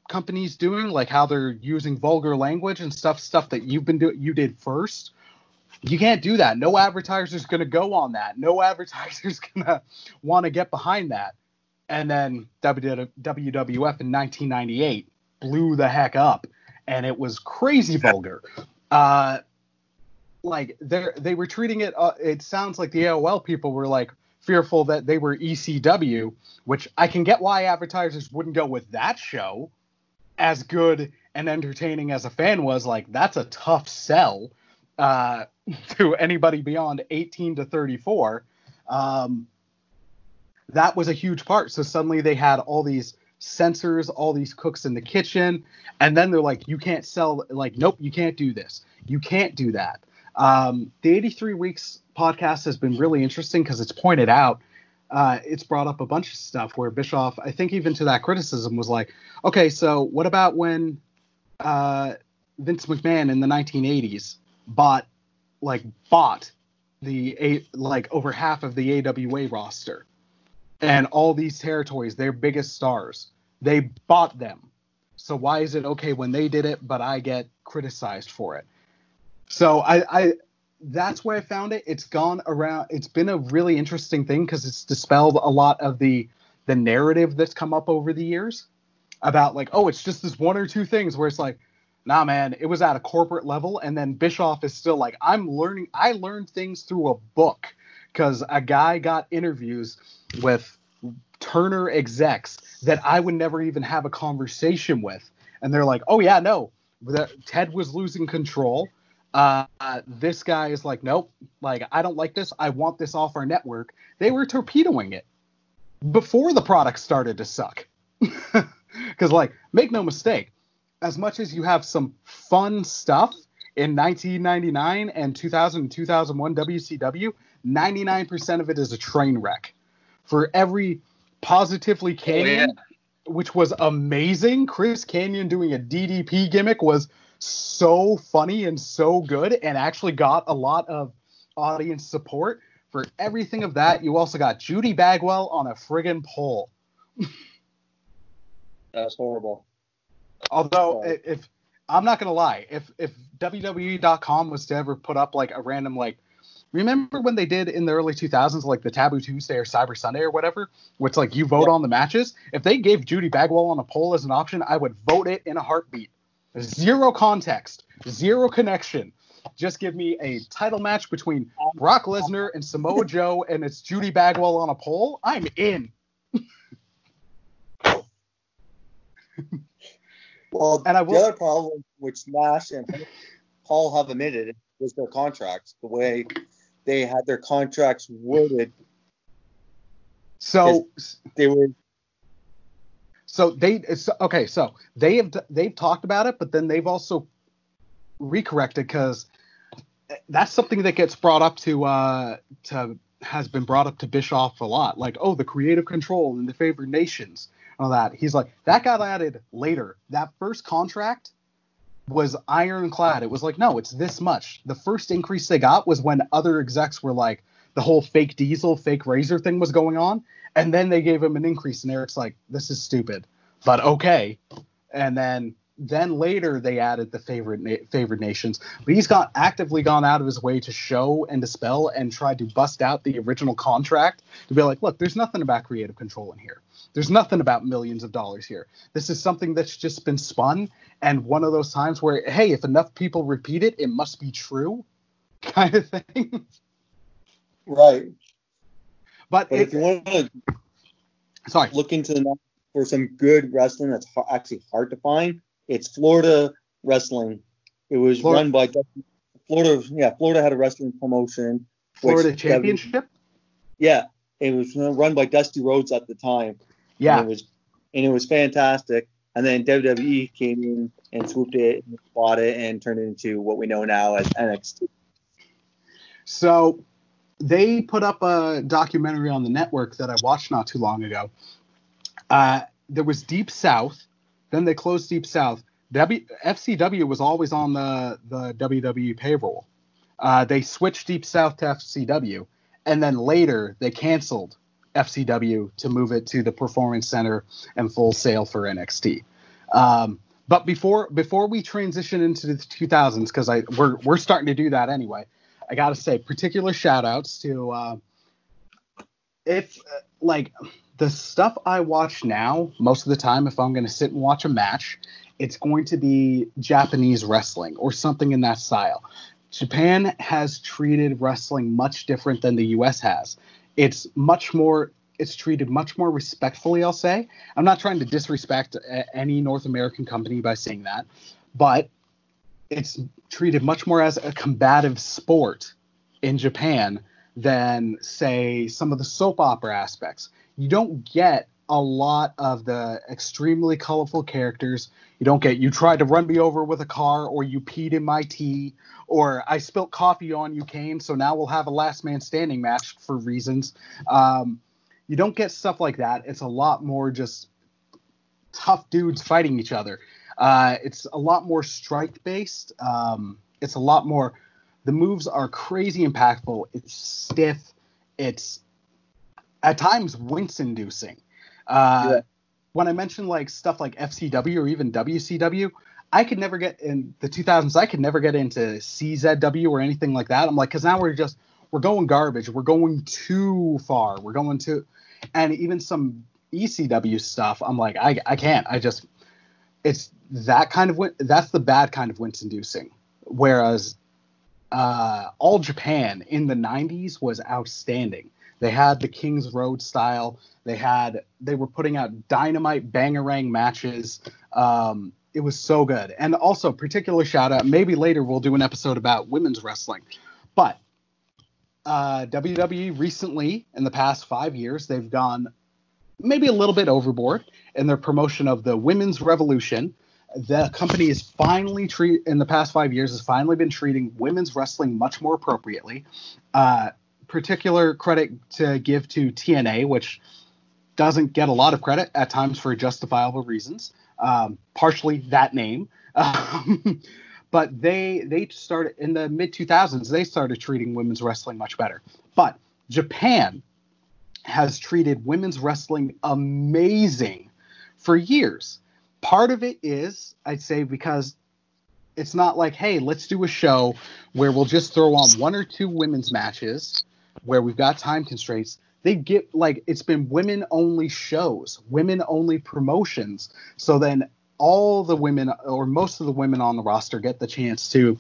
[SPEAKER 1] company's doing like how they're using vulgar language and stuff stuff that you've been doing you did first. You can't do that. No advertiser's to go on that. No advertiser's to want to get behind that. And then WWF in 1998 blew the heck up and it was crazy vulgar. Uh like they they were treating it uh, it sounds like the AOL people were like fearful that they were ECW which I can get why advertisers wouldn't go with that show as good and entertaining as a fan was. Like that's a tough sell uh to anybody beyond 18 to 34 um that was a huge part. So suddenly they had all these censors all these cooks in the kitchen and then they're like you can't sell like nope you can't do this. You can't do that Um, the 83 Weeks podcast has been really interesting because it's pointed out, uh, it's brought up a bunch of stuff where Bischoff, I think even to that criticism, was like, okay, so what about when uh, Vince McMahon in the 1980s bought, like, bought the a like over half of the AWA roster and all these territories, their biggest stars, they bought them. So why is it okay when they did it, but I get criticized for it? So I, I that's where I found it. It's gone around. It's been a really interesting thing because it's dispelled a lot of the the narrative that's come up over the years about like, oh, it's just this one or two things where it's like, nah, man, it was at a corporate level, and then Bischoff is still like, I'm learning. I learned things through a book because a guy got interviews with Turner execs that I would never even have a conversation with, and they're like, oh yeah, no, Ted was losing control. Uh, this guy is like, nope, like I don't like this. I want this off our network. They were torpedoing it before the product started to suck. Because, like, make no mistake, as much as you have some fun stuff in 1999 and 2000 and 2001 WCW, 99% of it is a train wreck. For every positively Kanyon, oh, yeah. which was amazing, Chris Kanyon doing a DDP gimmick was so funny and so good and actually got a lot of audience support. For everything of that, you also got Judy Bagwell on a friggin' pole.
[SPEAKER 3] That's horrible.
[SPEAKER 1] Although, if I'm not gonna lie, if if WWE.com was to ever put up like a random like, remember when they did in the early 2000s like the Taboo Tuesday or Cyber Sunday or whatever, which like you vote on the matches. If they gave Judy Bagwell on a pole as an option, I would vote it in a heartbeat. Zero context, zero connection. Just give me a title match between Brock Lesnar and Samoa Joe, and it's Judy Bagwell on a pole. I'm in.
[SPEAKER 3] well, and I will, the other problem, which Nash and Paul have admitted, was their contracts. The way they had their contracts worded.
[SPEAKER 1] So
[SPEAKER 3] they were
[SPEAKER 1] so they okay, so they have they've talked about it, but then they've also recorrected because that's something that gets brought up to uh to has been brought up to Bischoff a lot, like oh the creative control and the favored nations, and all that. He's like that got added later. That first contract was ironclad. It was like no, it's this much. The first increase they got was when other execs were like the whole fake diesel, fake razor thing was going on, and then they gave him an increase, and Eric's like, "This is stupid," but okay. And then then later they added the favorite na- nations, but he's got actively gone out of his way to show and dispel and tried to bust out the original contract to be like, look, there's nothing about creative control in here. There's nothing about millions of dollars here. This is something that's just been spun, and one of those times where, hey, if enough people repeat it, it must be true, kind of thing.
[SPEAKER 3] Right.
[SPEAKER 1] But,
[SPEAKER 3] but
[SPEAKER 1] it,
[SPEAKER 3] if you want to
[SPEAKER 1] sorry,
[SPEAKER 3] look into the for some good wrestling that's actually hard to find, it's Florida Wrestling. It was Florida. run by Florida. Yeah, Florida had a wrestling promotion.
[SPEAKER 1] Florida Championship.
[SPEAKER 3] yeah, it was run by Dusty Rhodes at the time.
[SPEAKER 1] Yeah,
[SPEAKER 3] and it was and it was fantastic. And then WWE came in and swooped it, and bought it, and turned it into what we know now as NXT.
[SPEAKER 1] So they put up a documentary on the network that I watched not too long ago. Uh, there was Deep South, then they closed Deep South. W- FCW was always on the the WWE payroll. Uh, they switched Deep South to FCW, and then later they canceled FCW to move it to the Performance Center and Full Sail for NXT. Um, but before before we transition into the 2000s, because I we're we're starting to do that anyway. I gotta say, particular shout outs to uh, if like the stuff I watch now, most of the time, if I'm gonna sit and watch a match, it's going to be Japanese wrestling or something in that style. Japan has treated wrestling much different than the US has. It's much more it's treated much more respectfully, I'll say. I'm not trying to disrespect any North American company by saying that, but it's treated much more as a combative sport in Japan than say some of the soap opera aspects. You don't get a lot of the extremely colorful characters. You don't get you tried to run me over with a car, or you peed in my tea, or I spilt coffee on you, Kane. So now we'll have a last man standing match for reasons. Um, you don't get stuff like that. It's a lot more just tough dudes fighting each other. Uh, it's a lot more strike based. Um, it's a lot more. The moves are crazy impactful. It's stiff. It's at times wince inducing. Uh, yeah. When I mentioned like stuff like FCW or even WCW, I could never get in the 2000s. I could never get into CZW or anything like that. I'm like, because now we're just we're going garbage. We're going too far. We're going to, and even some ECW stuff. I'm like, I I can't. I just it's that kind of that's the bad kind of wince inducing. Whereas uh, All Japan in the 90s was outstanding. They had the King's Road style. They had they were putting out dynamite bangerang matches. Um, it was so good. And also, particular shout out. Maybe later we'll do an episode about women's wrestling. But uh, WWE recently, in the past five years, they've gone maybe a little bit overboard in their promotion of the women's revolution. The company is finally treat in the past five years has finally been treating women's wrestling much more appropriately. Uh, particular credit to give to TNA, which doesn't get a lot of credit at times for justifiable reasons. Um, partially that name, but they they started in the mid 2000s. They started treating women's wrestling much better. But Japan has treated women's wrestling amazing for years. Part of it is, I'd say, because it's not like, hey, let's do a show where we'll just throw on one or two women's matches where we've got time constraints, they get like it's been women only shows, women only promotions. So then all the women or most of the women on the roster get the chance to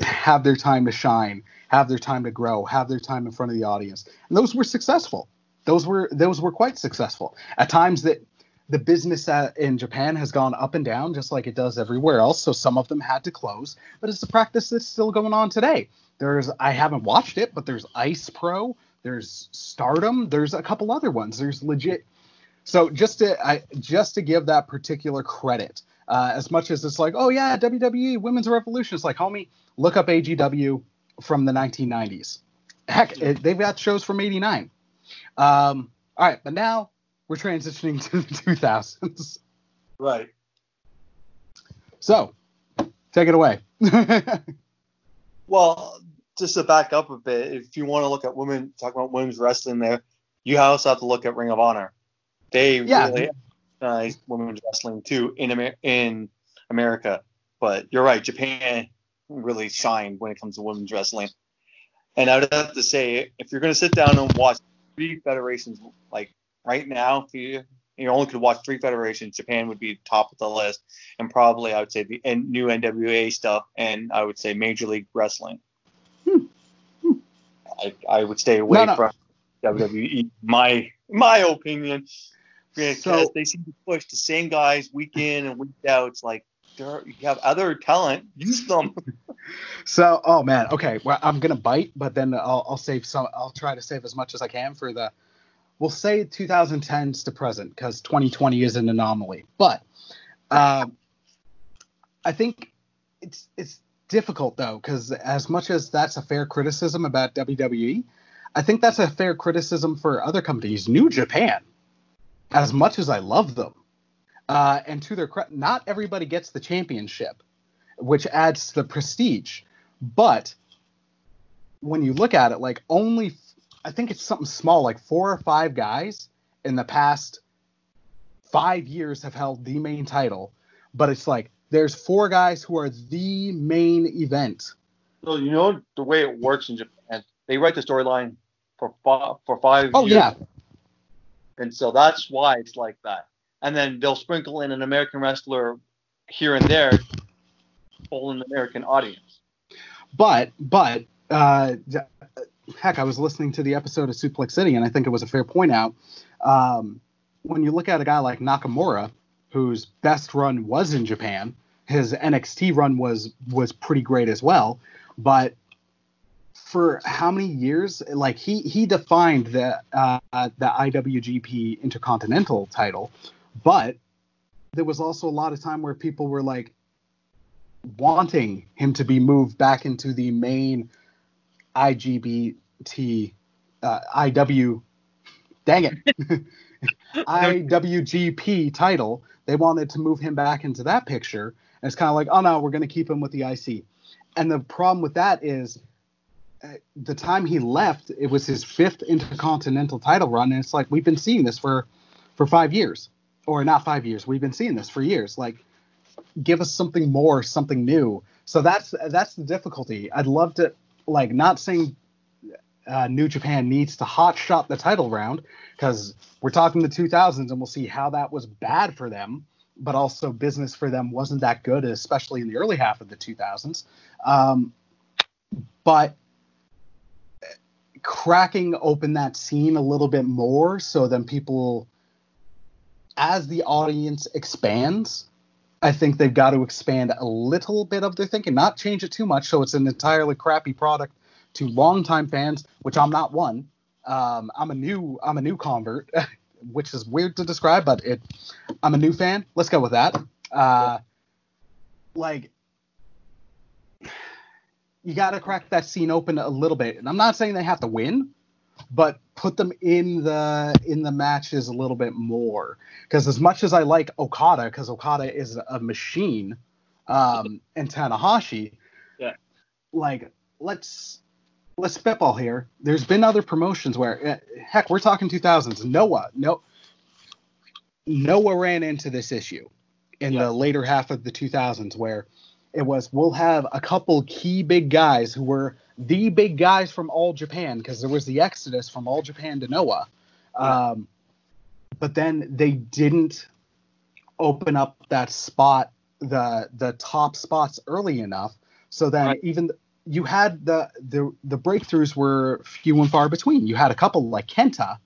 [SPEAKER 1] have their time to shine, have their time to grow, have their time in front of the audience. And those were successful. Those were those were quite successful. At times that the business in Japan has gone up and down just like it does everywhere else. So some of them had to close, but it's a practice that's still going on today. There's I haven't watched it, but there's Ice Pro, there's Stardom, there's a couple other ones. There's legit. So just to I, just to give that particular credit, uh, as much as it's like, oh yeah, WWE Women's Revolution, it's like, homie, look up AJW from the 1990s. Heck, it, they've got shows from '89. Um, all right, but now we're transitioning to the 2000s.
[SPEAKER 3] Right.
[SPEAKER 1] So, take it away.
[SPEAKER 3] well, just to back up a bit, if you want to look at women, talk about women's wrestling there, you also have to look at Ring of Honor. They yeah. really recognize women's wrestling too in Amer- in America. But you're right, Japan really shined when it comes to women's wrestling. And I would have to say, if you're going to sit down and watch three federations, like right now, if you you only could watch three federations, Japan would be top of the list, and probably I would say the new NWA stuff, and I would say Major League Wrestling. Hmm. I, I would stay away no, no. from WWE. My my opinion, because so, they seem to push the same guys week in and week out. It's like you have other talent, use them.
[SPEAKER 1] so, oh man, okay. Well, I'm gonna bite, but then I'll, I'll save some. I'll try to save as much as I can for the we'll say 2010s to present because 2020 is an anomaly. But uh, I think it's it's difficult though because as much as that's a fair criticism about WWE, I think that's a fair criticism for other companies. New Japan, as much as I love them, uh, and to their credit, not everybody gets the championship, which adds to the prestige. But when you look at it, like only I think it's something small, like four or five guys in the past five years have held the main title, but it's like there's four guys who are the main event.
[SPEAKER 3] So you know the way it works in Japan, they write the storyline for five, for five.
[SPEAKER 1] Oh
[SPEAKER 3] years.
[SPEAKER 1] yeah.
[SPEAKER 3] And so that's why it's like that. And then they'll sprinkle in an American wrestler here and there, pull an American audience.
[SPEAKER 1] But but uh, heck, I was listening to the episode of Suplex City, and I think it was a fair point out. Um, when you look at a guy like Nakamura, whose best run was in Japan, his NXT run was was pretty great as well. But for how many years? Like he he defined the uh, the IWGP Intercontinental title, but there was also a lot of time where people were like wanting him to be moved back into the main IGBT uh, IW dang it IWGP title. They wanted to move him back into that picture, and it's kind of like, oh no, we're going to keep him with the IC. And the problem with that is, the time he left, it was his fifth intercontinental title run, and it's like we've been seeing this for for five years, or not five years. We've been seeing this for years. Like, give us something more, something new. So that's that's the difficulty. I'd love to like not saying uh, New Japan needs to hot shot the title round because we're talking the 2000s and we'll see how that was bad for them, but also business for them wasn't that good, especially in the early half of the 2000s. Um, but cracking open that scene a little bit more so then people, as the audience expands, I think they've got to expand a little bit of their thinking, not change it too much so it's an entirely crappy product to longtime fans, which I'm not one. Um, I'm a new I'm a new convert, which is weird to describe, but it I'm a new fan. Let's go with that. Uh, like you got to crack that scene open a little bit, and I'm not saying they have to win, but put them in the in the matches a little bit more. Because as much as I like Okada, because Okada is a machine, um, and Tanahashi,
[SPEAKER 3] yeah,
[SPEAKER 1] like let's let's spitball here. There's been other promotions where, eh, heck, we're talking 2000s. Noah, no, Noah ran into this issue in yeah. the later half of the 2000s where it was we'll have a couple key big guys who were the big guys from all Japan because there was the exodus from all Japan to Noah. Yeah. Um, but then they didn't open up that spot, the the top spots early enough. So then right. even you had the, the the breakthroughs were few and far between. You had a couple like Kenta,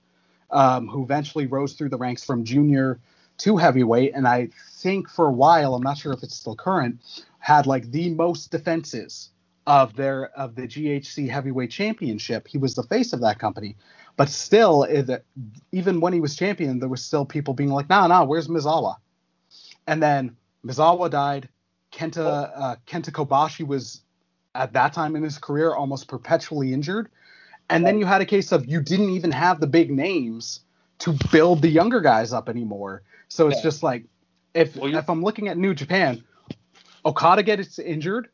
[SPEAKER 1] um, who eventually rose through the ranks from junior to heavyweight, and I think for a while, I'm not sure if it's still current, had like the most defenses of their of the GHC heavyweight championship. He was the face of that company, but still, it, even when he was champion, there was still people being like, "No, nah, no, nah, where's Misawa?" And then Misawa died. Kenta uh, Kenta Kobashi was at that time in his career almost perpetually injured. And then you had a case of you didn't even have the big names to build the younger guys up anymore. So it's just like if well, if I'm looking at New Japan, Okada gets injured,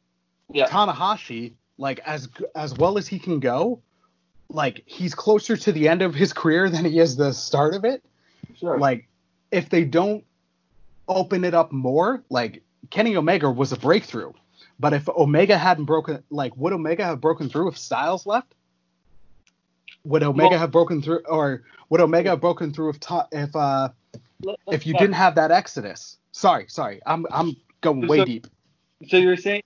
[SPEAKER 1] yeah. Tanahashi like as as well as he can go, like he's closer to the end of his career than he is the start of it. Sure. Like if they don't open it up more, like Kenny Omega was a breakthrough. But if Omega hadn't broken, like, would Omega have broken through if Styles left? Would Omega well, have broken through, or would Omega have broken through if if uh if you didn't have that Exodus? Sorry, sorry, I'm I'm going way deep.
[SPEAKER 3] So you're saying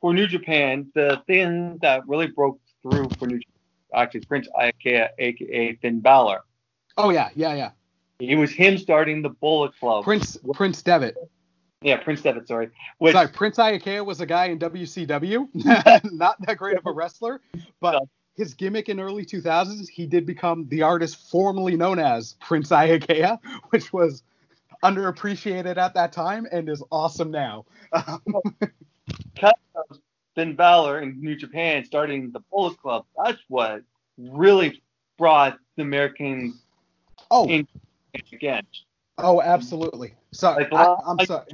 [SPEAKER 3] for New Japan, the thing that really broke through for New Japan, actually Prince Iaukea, aka Finn Balor.
[SPEAKER 1] Oh yeah, yeah, yeah.
[SPEAKER 3] It was him starting the Bullet Club.
[SPEAKER 1] Prince Prince Devitt.
[SPEAKER 3] Yeah, Prince Devitt, sorry.
[SPEAKER 1] Which, sorry, Prince Iaukea was a guy in WCW, not that great of a wrestler, but his gimmick in early 2000s, he did become the artist formerly known as Prince Iaukea, which was underappreciated at that time and is awesome now.
[SPEAKER 3] Finn Balor in New Japan starting the Bullet Club, that's what really brought the Americans
[SPEAKER 1] oh.
[SPEAKER 3] in again.
[SPEAKER 1] Oh, absolutely. Sorry, like, I, am sorry.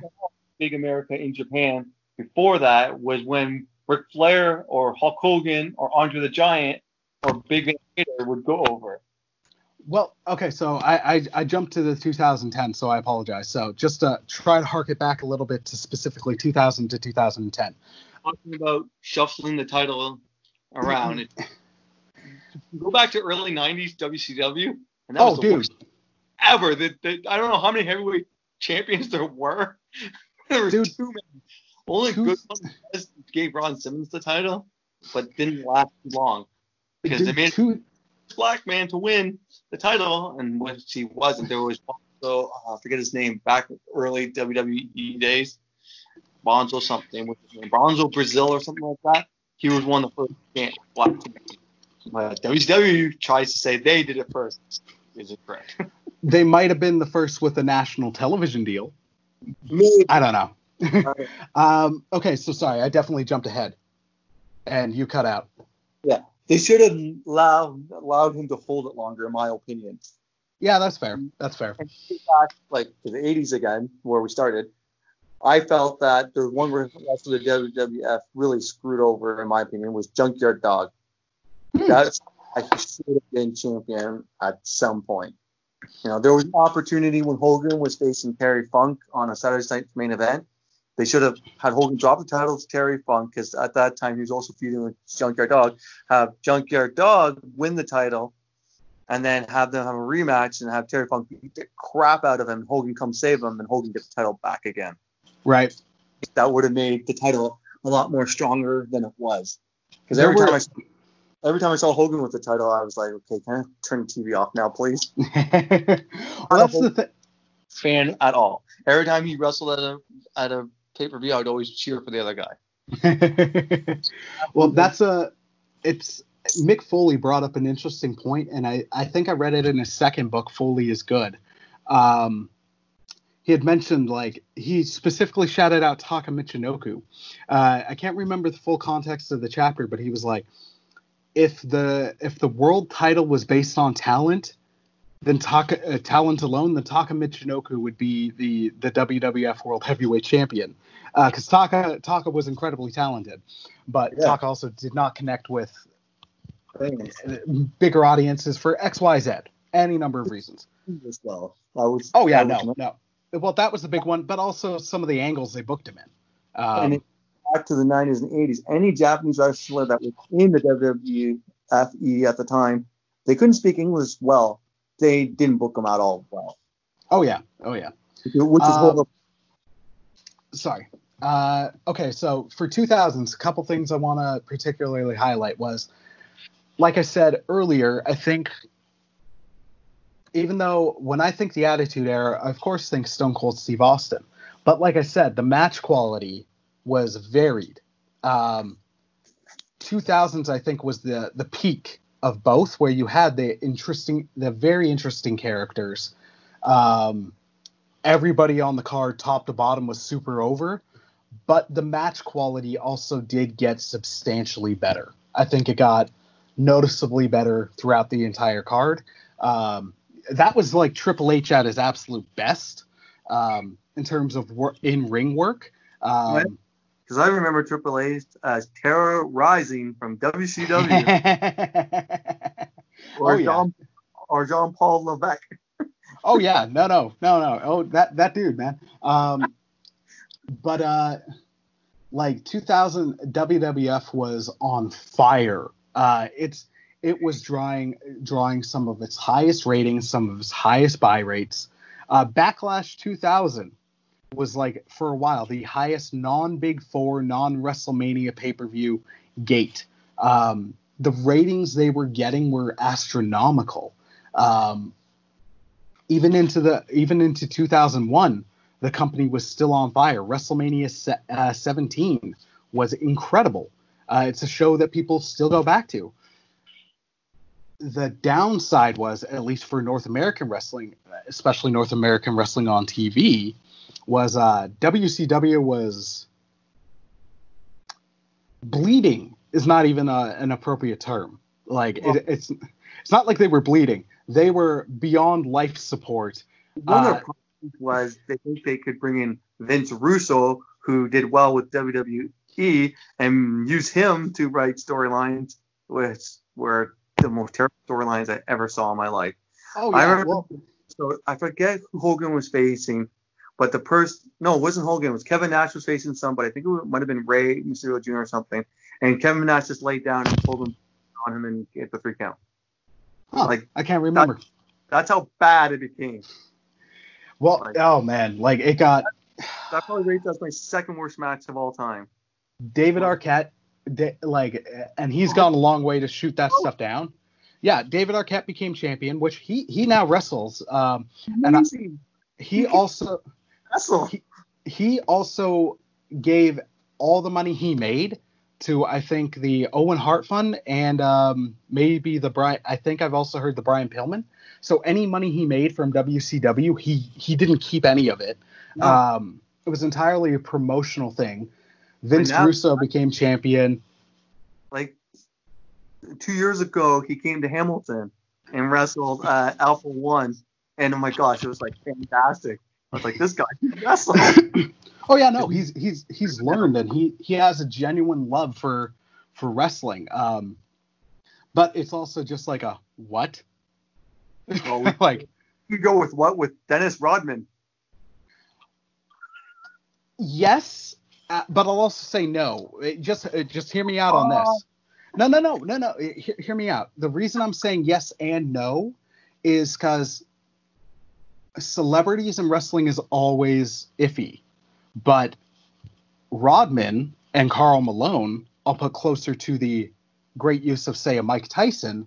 [SPEAKER 3] Big America in Japan before that was when Ric Flair or Hulk Hogan or Andre the Giant or Big Vader would go over.
[SPEAKER 1] Well, okay, so I, I, I jumped to the 2010, so I apologize. So just to try to hark it back a little bit to specifically 2000 to 2010.
[SPEAKER 3] Talking about shuffling the title around. go back to early 90s WCW, and that oh, was the dude. worst ever. That, I don't know how many heavyweight champions there were. there were Dude, too many. Only two, good one gave Ron Simmons the title, but didn't last long because Dude, they made two, black man to win the title, and which he wasn't. There was also uh, I forget his name back early WWE days, Bonzo something with his name, Bonzo Brazil or something like that. he was one of the first champ, black champions. But WCW tries to say they did it first. Is it correct?
[SPEAKER 1] They might have been the first with a national television deal.
[SPEAKER 3] Maybe.
[SPEAKER 1] I don't know. Um, okay, so sorry, I definitely jumped ahead, and you cut out.
[SPEAKER 3] They should have allowed allowed him to hold it longer, in my opinion.
[SPEAKER 1] Yeah, that's fair. That's fair.
[SPEAKER 3] And back like to the 80s again, where we started, I felt that the one wrestler the WWF really screwed over, in my opinion, was Junkyard Dog.
[SPEAKER 1] Hmm.
[SPEAKER 3] That's I should have been champion at some point. You know, there was an opportunity when Hogan was facing Terry Funk on a Saturday Night main event. They should have had Hogan drop the title to Terry Funk because at that time he was also feuding with Junkyard Dog. Have Junkyard Dog win the title, and then have them have a rematch and have Terry Funk beat the crap out of him. Hogan come save him, and Hogan get the title back again.
[SPEAKER 1] Right.
[SPEAKER 3] That would have made the title a lot more stronger than it was. Because every
[SPEAKER 1] were-
[SPEAKER 3] time I saw- every time I saw Hogan with the title, I was like, okay, can I turn the TV off now, please?
[SPEAKER 1] well, that's the thing.
[SPEAKER 3] Fan at all. Every time he wrestled at a at a pay per view, I would always cheer for the other guy.
[SPEAKER 1] well, that's a. It's Mick Foley brought up an interesting point, and I I think I read it in his second book. Foley is good. Um, he had mentioned like he specifically shouted out Taka Michinoku. Uh, I can't remember the full context of the chapter, but he was like, if the if the world title was based on talent, then Taka uh, talent alone, then Taka Michinoku would be the the WWF World Heavyweight Champion because Taka Taka was incredibly talented, but
[SPEAKER 3] Yeah.
[SPEAKER 1] Taka also did not connect with
[SPEAKER 3] Things
[SPEAKER 1] uh, bigger audiences for X Y Z any number of reasons.
[SPEAKER 3] as well. I was.
[SPEAKER 1] Oh yeah,
[SPEAKER 3] was-
[SPEAKER 1] no, no. Well, that was the big one, but also some of the angles they booked him in. Um,
[SPEAKER 3] And it- back to the 90s and 80s, any Japanese wrestler that was in the WWFE at the time, they couldn't speak English well. They didn't book them at all well,
[SPEAKER 1] oh yeah, oh yeah.
[SPEAKER 3] which is
[SPEAKER 1] Um, sorry. Uh, okay, so for 2000s, a couple things I want to particularly highlight was, like I said earlier, I think, even though when I think the Attitude Era, I of course think Stone Cold Steve Austin, but like I said, the match quality was varied. Um, 2000s, I think, was the the peak of both, where you had the interesting, the very interesting characters. Um, everybody on the card, top to bottom, was super over, but the match quality also did get substantially better. I think it got noticeably better throughout the entire card. Um, that was like Triple H at his absolute best um, in terms of wor- in ring work. Um.
[SPEAKER 3] Because I remember Triple H as Terra Ryzing from WCW or
[SPEAKER 1] Oh, yeah.
[SPEAKER 3] Jean or Jean Paul Levesque.
[SPEAKER 1] oh yeah, no, no, no, no. Oh, that that dude, man. Um, but uh, like 2000 WWF was on fire. Uh, it's it was drawing drawing some of its highest ratings, some of its highest buy rates. Uh, Backlash 2000 was like for a while the highest non Big Four, non WrestleMania pay per view gate. Um, the ratings they were getting were astronomical. Um, even into the even into 2001, the company was still on fire. WrestleMania se- uh, 17 was incredible. Uh, it's a show that people still go back to. The downside was, at least for North American wrestling, especially North American wrestling on TV, was uh, WCW was bleeding. Is not even a, an appropriate term. Like
[SPEAKER 3] Well-
[SPEAKER 1] it, it's it's not like they were bleeding. They were beyond life support.
[SPEAKER 3] One of
[SPEAKER 1] Uh,
[SPEAKER 3] the problems was they think they could bring in Vince Russo, who did well with WWE, and use him to write storylines, which were the most terrible storylines I ever saw in my life.
[SPEAKER 1] Oh
[SPEAKER 3] I
[SPEAKER 1] yeah,
[SPEAKER 3] remember-
[SPEAKER 1] well,
[SPEAKER 3] So I forget who Hogan was facing, but the person, no, it wasn't Hogan. It was Kevin Nash was facing somebody. I think it might have been Rey Mysterio Jr. or something. And Kevin Nash just laid down and pulled him on him and get the three count.
[SPEAKER 1] huh,
[SPEAKER 3] like,
[SPEAKER 1] I can't remember.
[SPEAKER 3] That's how bad it became.
[SPEAKER 1] Well,
[SPEAKER 3] like-
[SPEAKER 1] oh man, like it got
[SPEAKER 3] That probably rates as my second worst match of all time.
[SPEAKER 1] David Arquette, da- like, and he's gone a long way to shoot that stuff down. Yeah, David Arquette became champion, which he he now wrestles. Um, And I- he also
[SPEAKER 3] Wrestle.
[SPEAKER 1] he also gave all the money he made to I think the Owen Hart Fund and um, maybe the Brian. I think I've also heard the Brian Pillman. So any money he made from WCW, he he didn't keep any of it.
[SPEAKER 3] No.
[SPEAKER 1] Um, it was entirely a promotional thing. Vince
[SPEAKER 3] now-
[SPEAKER 1] Russo became champion.
[SPEAKER 3] Like two years ago, he came to Hamilton and wrestled uh, Alpha One, and oh my gosh, it was like fantastic. I was like, this guy.
[SPEAKER 1] Oh yeah, no, he's he's he's learned and he he has a genuine love for for wrestling. Um, but it's also just like a what?
[SPEAKER 3] Well, we-
[SPEAKER 1] like
[SPEAKER 3] you go with what? With Dennis Rodman.
[SPEAKER 1] yes, uh, but I'll also say no. It just uh, just hear me out on
[SPEAKER 3] Oh.
[SPEAKER 1] this. No, no, no, no, no. Hear, hear me out. The reason I'm saying yes and no is because celebrities in wrestling is always iffy, but Rodman and Karl Malone I'll put closer to the great use of say a Mike Tyson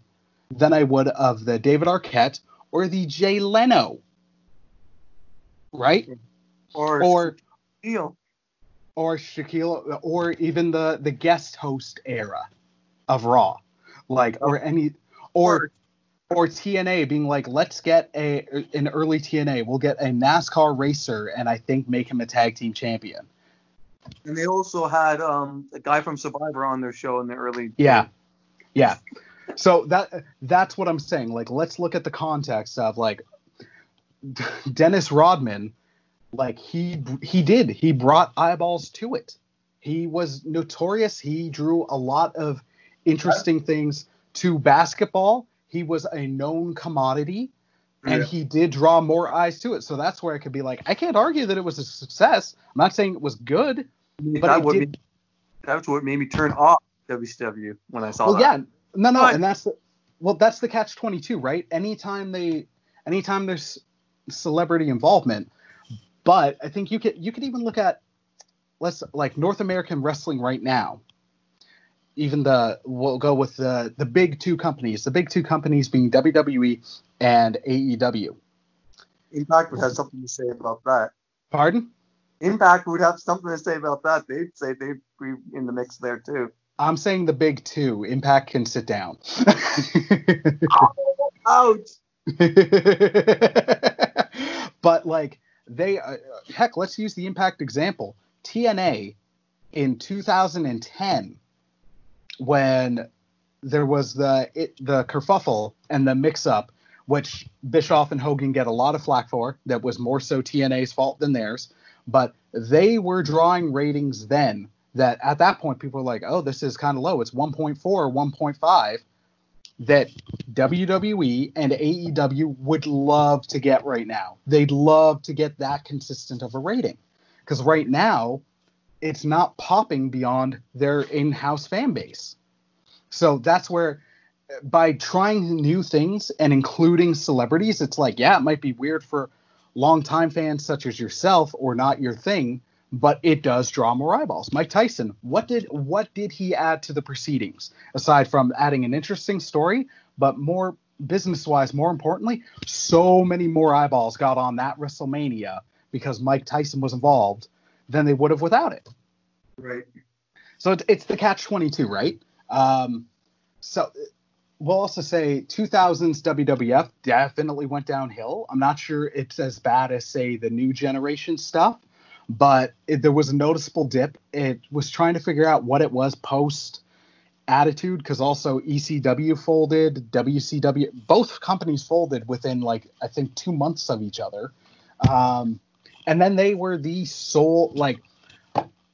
[SPEAKER 1] than I would of the David Arquette or the Jay Leno. Right?
[SPEAKER 3] Or,
[SPEAKER 1] Or
[SPEAKER 3] Shaquille.
[SPEAKER 1] or Shaquille or even the the guest host era of Raw, like or any or or TNA being like, let's get a an early TNA. We'll get a NASCAR racer and I think make him a tag team champion.
[SPEAKER 3] And they also had um, a guy from Survivor on their show in the early.
[SPEAKER 1] Yeah, yeah. So that that's what I'm saying. Like, let's look at the context of like Dennis Rodman. Like he he did he brought eyeballs to it. He was notorious. He drew a lot of interesting things to basketball. He was a known commodity, and
[SPEAKER 3] Yeah.
[SPEAKER 1] he did draw more eyes to it. So that's where I could be like, I can't argue that it was a success. I'm not saying it was good. But
[SPEAKER 3] that
[SPEAKER 1] it
[SPEAKER 3] would
[SPEAKER 1] did-
[SPEAKER 3] be, that's what made me turn off WCW when I saw
[SPEAKER 1] well
[SPEAKER 3] that.
[SPEAKER 1] yeah no no
[SPEAKER 3] But-
[SPEAKER 1] and that's the well that's the catch 22 right anytime they anytime there's celebrity involvement but i think you could you could even look at let's like north american wrestling right now even the we'll go with the the big two companies the big two companies being wwe and aew
[SPEAKER 3] Impact would have something to say about that.
[SPEAKER 1] pardon
[SPEAKER 3] Impact would have something to say about that. They'd say they'd be in the mix there too.
[SPEAKER 1] i'm saying the big two impact can sit down
[SPEAKER 3] Ouch!
[SPEAKER 1] but like they uh, heck let's use the impact example tna in 2010 when there was the it, the kerfuffle and the mix up which bischoff and hogan get a lot of flack for that was more so tna's fault than theirs but they were drawing ratings then that at that point people were like oh this is kind of low it's 1.4 or 1.5 that WWE and AEW would love to get right now. They'd love to get that consistent of a rating. Because right now, it's not popping beyond their in house fan base. So that's where, by trying new things and including celebrities, it's like, yeah, it might be weird for longtime fans such as yourself or not your thing, but it does draw more eyeballs. Mike Tyson, what did what did he add to the proceedings aside from adding an interesting story, but more business wise, more importantly, so many more eyeballs got on that WrestleMania because Mike Tyson was involved than they would have without it.
[SPEAKER 3] Right.
[SPEAKER 1] So it's, it's the catch 22, right? Um, so we'll also say 2000s WWF definitely went downhill. I'm not sure it's as bad as, say, the new generation stuff, but it, there was a noticeable dip. It was trying to figure out what it was post attitude because also ECW folded, WCW, both companies folded within like, I think, two months of each other. Um, and then they were the sole, like,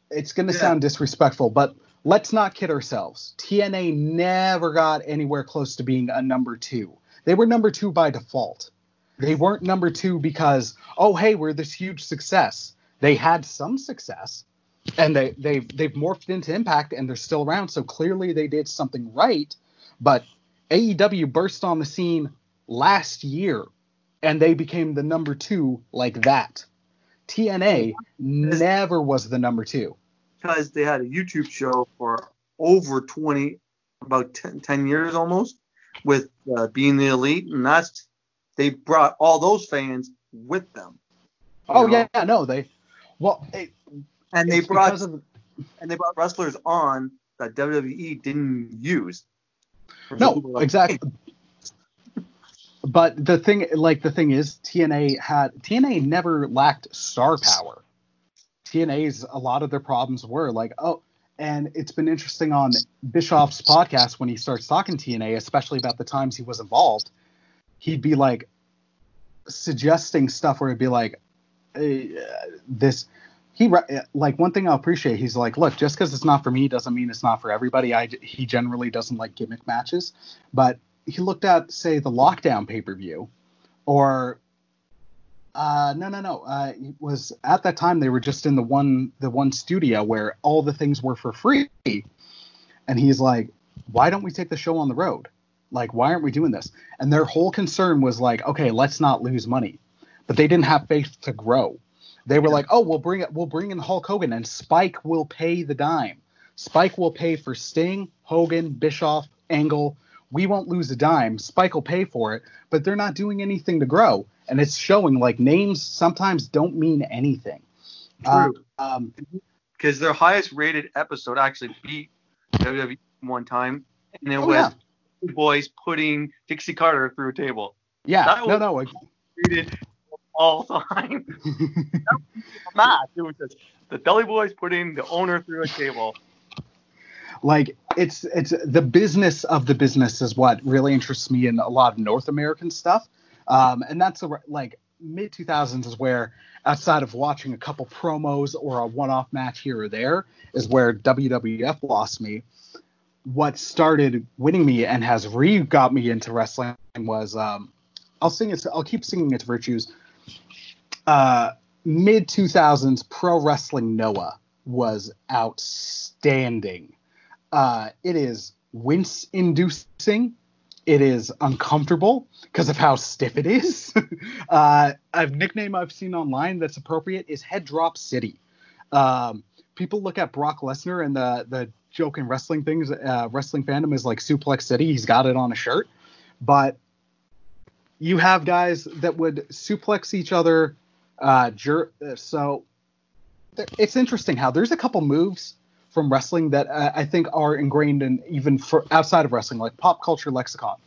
[SPEAKER 1] it's going to
[SPEAKER 3] Yeah.
[SPEAKER 1] sound disrespectful, but let's not kid ourselves. TNA never got anywhere close to being a number two. They were number two by default. They weren't number two because, oh, hey, we're this huge success. They had some success, and they they've they've morphed into Impact, and they're still around. So clearly, they did something right. But AEW burst on the scene last year, and they became the number two like that. TNA never was the number two.
[SPEAKER 3] Because they had a YouTube show for over 20, about 10, 10 years almost, with uh, being the elite, and that's they brought all those fans with them.
[SPEAKER 1] Oh
[SPEAKER 3] know?
[SPEAKER 1] yeah, no, they well, it,
[SPEAKER 3] and they brought
[SPEAKER 1] of
[SPEAKER 3] and they brought wrestlers on that WWE didn't use.
[SPEAKER 1] No,
[SPEAKER 3] like-
[SPEAKER 1] exactly. But the thing, like the thing is, TNA had TNA never lacked star power. TNA's a lot of their problems were like, oh, and it's been interesting on Bischoff's podcast when he starts talking TNA, especially about the times he was involved. He'd be like suggesting stuff where it'd be like, eh, this. He like one thing I appreciate. He's like, look, just because it's not for me doesn't mean it's not for everybody. I he generally doesn't like gimmick matches, but he looked at say the lockdown pay per view, or uh, no no no, uh, it was at that time they were just in the one the one studio where all the things were for free, and he's like, why don't we take the show on the road? Like, why aren't we doing this? And their whole concern was like, okay, let's not lose money, but they didn't have faith to grow. They were like, oh, we'll bring it, we'll bring in Hulk Hogan, and Spike will pay the dime. Spike will pay for Sting, Hogan, Bischoff, Angle. We won't lose a dime. Spike will pay for it, but they're not doing anything to grow, and it's showing. Like names sometimes don't mean anything. Uh,
[SPEAKER 3] True.
[SPEAKER 1] um,
[SPEAKER 3] because their highest rated episode actually beat WWE one time, and it
[SPEAKER 1] Oh,
[SPEAKER 3] was
[SPEAKER 1] yeah.
[SPEAKER 3] boys putting Dixie Carter through a table.
[SPEAKER 1] yeah,
[SPEAKER 3] That
[SPEAKER 1] no, no.
[SPEAKER 3] Rated all time. It was just the Dudley Boyz putting the owner through a table.
[SPEAKER 1] Like it's it's the business of the business is what really interests me in a lot of North American stuff, um, and that's a, like mid 2000s is where outside of watching a couple promos or a one-off match here or there is where WWF lost me. What started winning me and has re got me into wrestling was um, I'll sing it. I'll keep singing its virtues. Uh, mid 2000s pro wrestling Noah was outstanding. Uh, it is wince inducing. It is uncomfortable because of how stiff it is. uh, a nickname I've seen online that's appropriate is Head Drop City. Um, people look at Brock Lesnar and the the joke in wrestling things, uh, wrestling fandom is like Suplex City. He's got it on a shirt, but you have guys that would suplex each other. Uh, so it's interesting how there's a couple moves from wrestling that uh, I think are ingrained in even for outside of wrestling, like pop culture lexicon.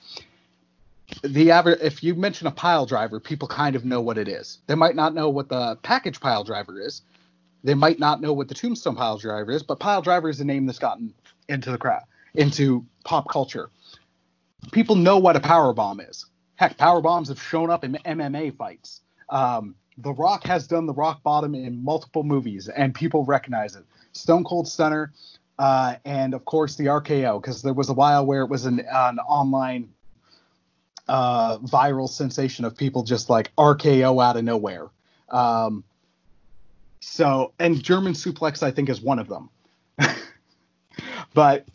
[SPEAKER 1] The average, if you mention a pile driver, people kind of know what it is. They might not know what the package pile driver is. They might not know what the tombstone pile driver is, but pile driver is a name that's gotten into the crowd, into pop culture. People know what a power bomb is. Heck, power bombs have shown up in MMA fights. Um, the Rock has done the rock bottom in multiple movies, and people recognize it. Stone Cold Stunner, uh, and of course the RKO, because there was a while where it was an, an online uh, viral sensation of people just like RKO out of nowhere. Um, so, and German suplex, I think, is one of them. but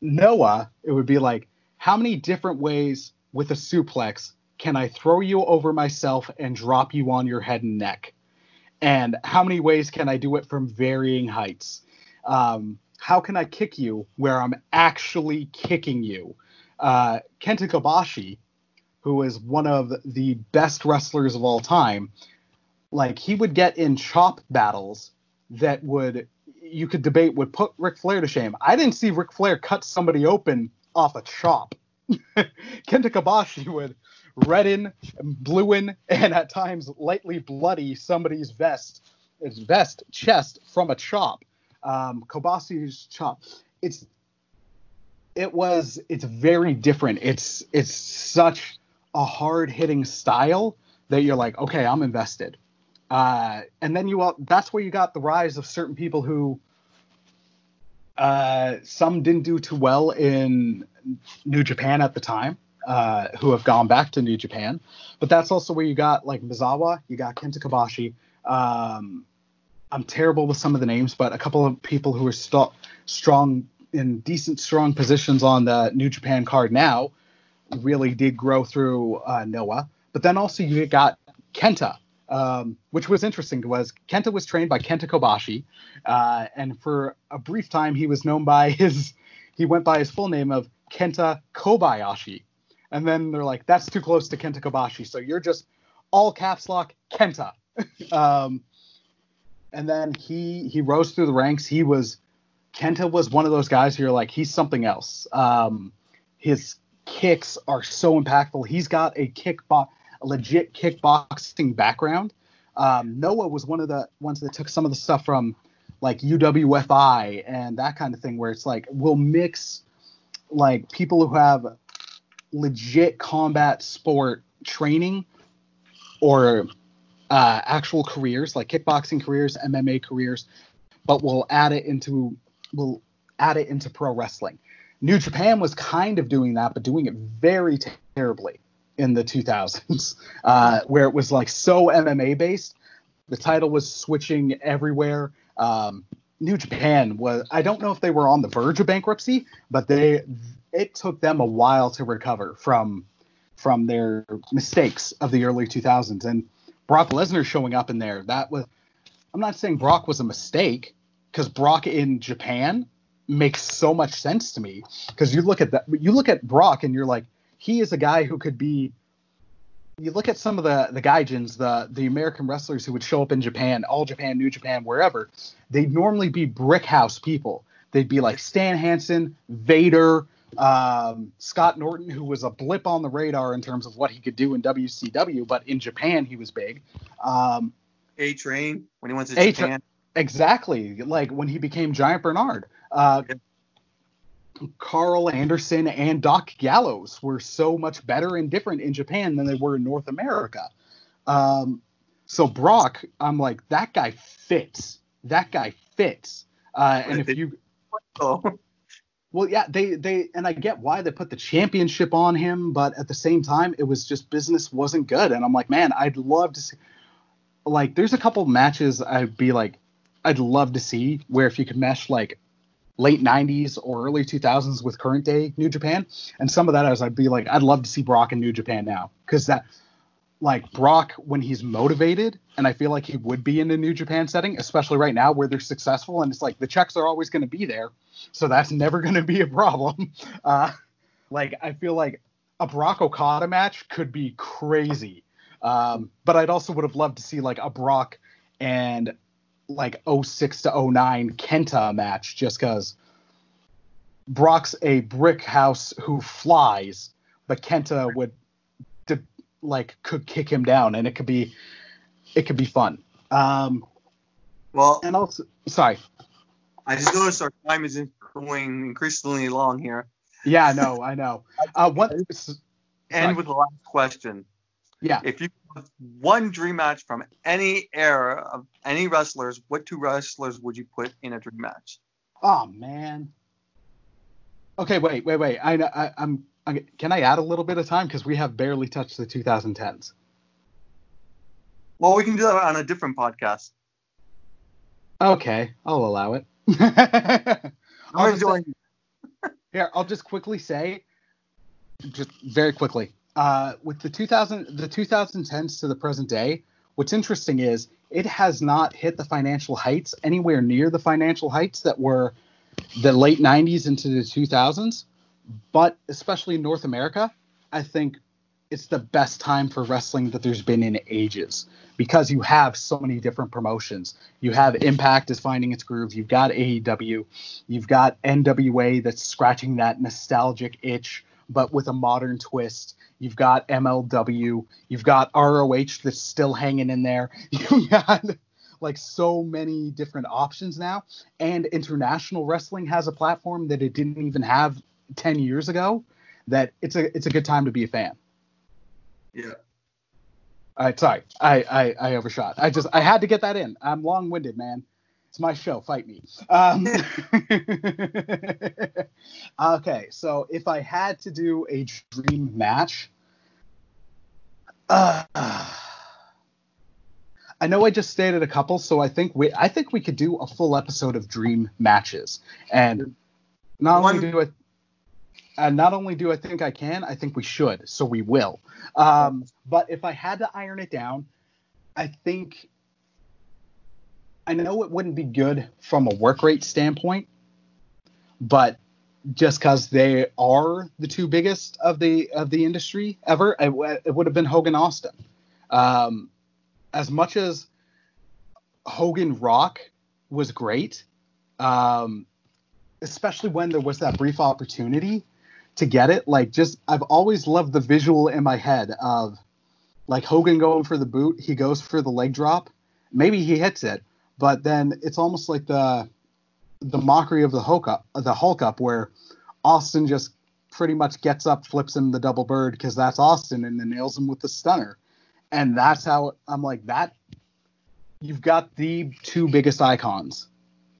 [SPEAKER 1] Noah, it would be like, how many different ways with a suplex can I throw you over myself and drop you on your head and neck? And how many ways can I do it from varying heights? Um, how can I kick you where I'm actually kicking you? Uh, Kenta Kobashi, who is one of the best wrestlers of all time, like he would get in chop battles that would you could debate would put Ric Flair to shame. I didn't see Ric Flair cut somebody open off a chop. Kenta Kobashi would redden, bluein, and at times lightly bloody somebody's vest, his vest chest from a chop. Um, Kobashi's chop. It's it was it's very different. It's it's such a hard hitting style that you're like, okay, I'm invested. Uh, and then you all, that's where you got the rise of certain people who uh, some didn't do too well in New Japan at the time, uh, who have gone back to New Japan. But that's also where you got like Misawa, you got Kenta Kobashi. Um, I'm terrible with some of the names, but a couple of people who are st- strong in decent, strong positions on the New Japan card now really did grow through uh, Noah. But then also you got Kenta, um, which was interesting. Was Kenta was trained by Kenta Kobashi, uh, and for a brief time he was known by his he went by his full name of Kenta Kobayashi, and then they're like that's too close to Kenta Kobashi, so you're just all caps lock Kenta. um, and then he he rose through the ranks. He was Kenta was one of those guys who you're like, he's something else. Um, his kicks are so impactful. He's got a kickbox, a legit kickboxing background. Um, Noah was one of the ones that took some of the stuff from like UWFI and that kind of thing, where it's like we'll mix like people who have legit combat sport training or uh, actual careers, like kickboxing careers, MMA careers, but we'll add it into we'll add it into pro wrestling. New Japan was kind of doing that, but doing it very terribly in the 2000s, uh, where it was like so MMA based. The title was switching everywhere. Um, New Japan was I don't know if they were on the verge of bankruptcy, but they it took them a while to recover from from their mistakes of the early 2000s. And Brock Lesnar showing up in there, that was I'm not saying Brock was a mistake because Brock in Japan makes so much sense to me because you look at that you look at Brock and you're like he is a guy who could be you look at some of the the gaijins, the the American wrestlers who would show up in Japan, All Japan, New Japan, wherever, they'd normally be brick house people. They'd be like Stan Hansen, Vader, um, Scott Norton, who was a blip on the radar in terms of what he could do in WCW, but in Japan he was big. Um,
[SPEAKER 4] A Train when he went to
[SPEAKER 1] A-Tra-
[SPEAKER 4] Japan.
[SPEAKER 1] exactly, like when he became Giant Bernard. Uh, Karl Anderson and Doc Gallows were so much better and different in Japan than they were in North America. Um, so Brock, I'm like that guy fits. That guy fits. Uh, and if you well, yeah, they they and I get why they put the championship on him, but at the same time, it was just business wasn't good, and I'm like, man, I'd love to see. Like, there's a couple matches I'd be like, I'd love to see where if you could mesh like late 90s or early 2000s with current day New Japan, and some of that is I'd be like, I'd love to see Brock in New Japan now because that. Like Brock, when he's motivated, and I feel like he would be in the New Japan setting, especially right now where they're successful, and it's like the checks are always going to be there so that's never going to be a problem. Uh, like I feel like a Brock Okada match could be crazy, um, but I'd also would have loved to see like a Brock and like 06 to 09 Kenta match, just because Brock's a brick house who flies, but Kenta would like could kick him down, and it could be it could be fun. Um,
[SPEAKER 4] well,
[SPEAKER 1] and also, sorry,
[SPEAKER 4] I just noticed our time is in- going increasingly long here.
[SPEAKER 1] yeah, I know, I know. Uh, one,
[SPEAKER 4] End
[SPEAKER 1] Sorry.
[SPEAKER 4] with the last question.
[SPEAKER 1] yeah.
[SPEAKER 4] If you one dream match from any era of any wrestlers, what two wrestlers would you put in a dream match?
[SPEAKER 1] Oh man. Okay, wait, wait, wait. I, I I'm. I, can I add a little bit of time because we have barely touched the 2010s.
[SPEAKER 4] Well, we can do that on a different podcast.
[SPEAKER 1] Okay, I'll allow it. I'll
[SPEAKER 4] I'm
[SPEAKER 1] just
[SPEAKER 4] doing
[SPEAKER 1] here, I'll just quickly say, just very quickly, uh, with the 2000, the 2010s to the present day, what's interesting is it has not hit the financial heights anywhere near the financial heights that were the late 90s into the 2000s. But especially in North America, I think it's the best time for wrestling that there's been in ages because you have so many different promotions. You have Impact is finding its groove. You've got AEW. You've got NWA that's scratching that nostalgic itch, but with a modern twist. You've got MLW. You've got ROH that's still hanging in there. You've got like so many different options now. And international wrestling has a platform that it didn't even have 10 years ago. That it's a it's a good time to be a fan.
[SPEAKER 4] Yeah.
[SPEAKER 1] All right, sorry, I, I I overshot. I just I had to get that in. I'm long winded, man. It's my show. Fight me. Um, okay, so if I had to do a dream match, uh, I know I just stated a couple, so I think we I think we could do a full episode of dream matches, and not only do it. And not only do I think I can, I think we should. So we will. Um, but if I had to iron it down, I think I know it wouldn't be good from a work rate standpoint, but just because they are the two biggest of the of the industry ever, it, it would have been Hogan Austin. Um, as much as Hogan Rock was great, um, especially when there was that brief opportunity to get it. Like, just I've always loved the visual in my head of like Hogan going for the boot, he goes for the leg drop, maybe he hits it, but then it's almost like the the mockery of the Hulk up, the Hulk up, where Austin just pretty much gets up, flips him the double bird because that's Austin, and then nails him with the stunner, and that's how I'm like that. You've got the two biggest icons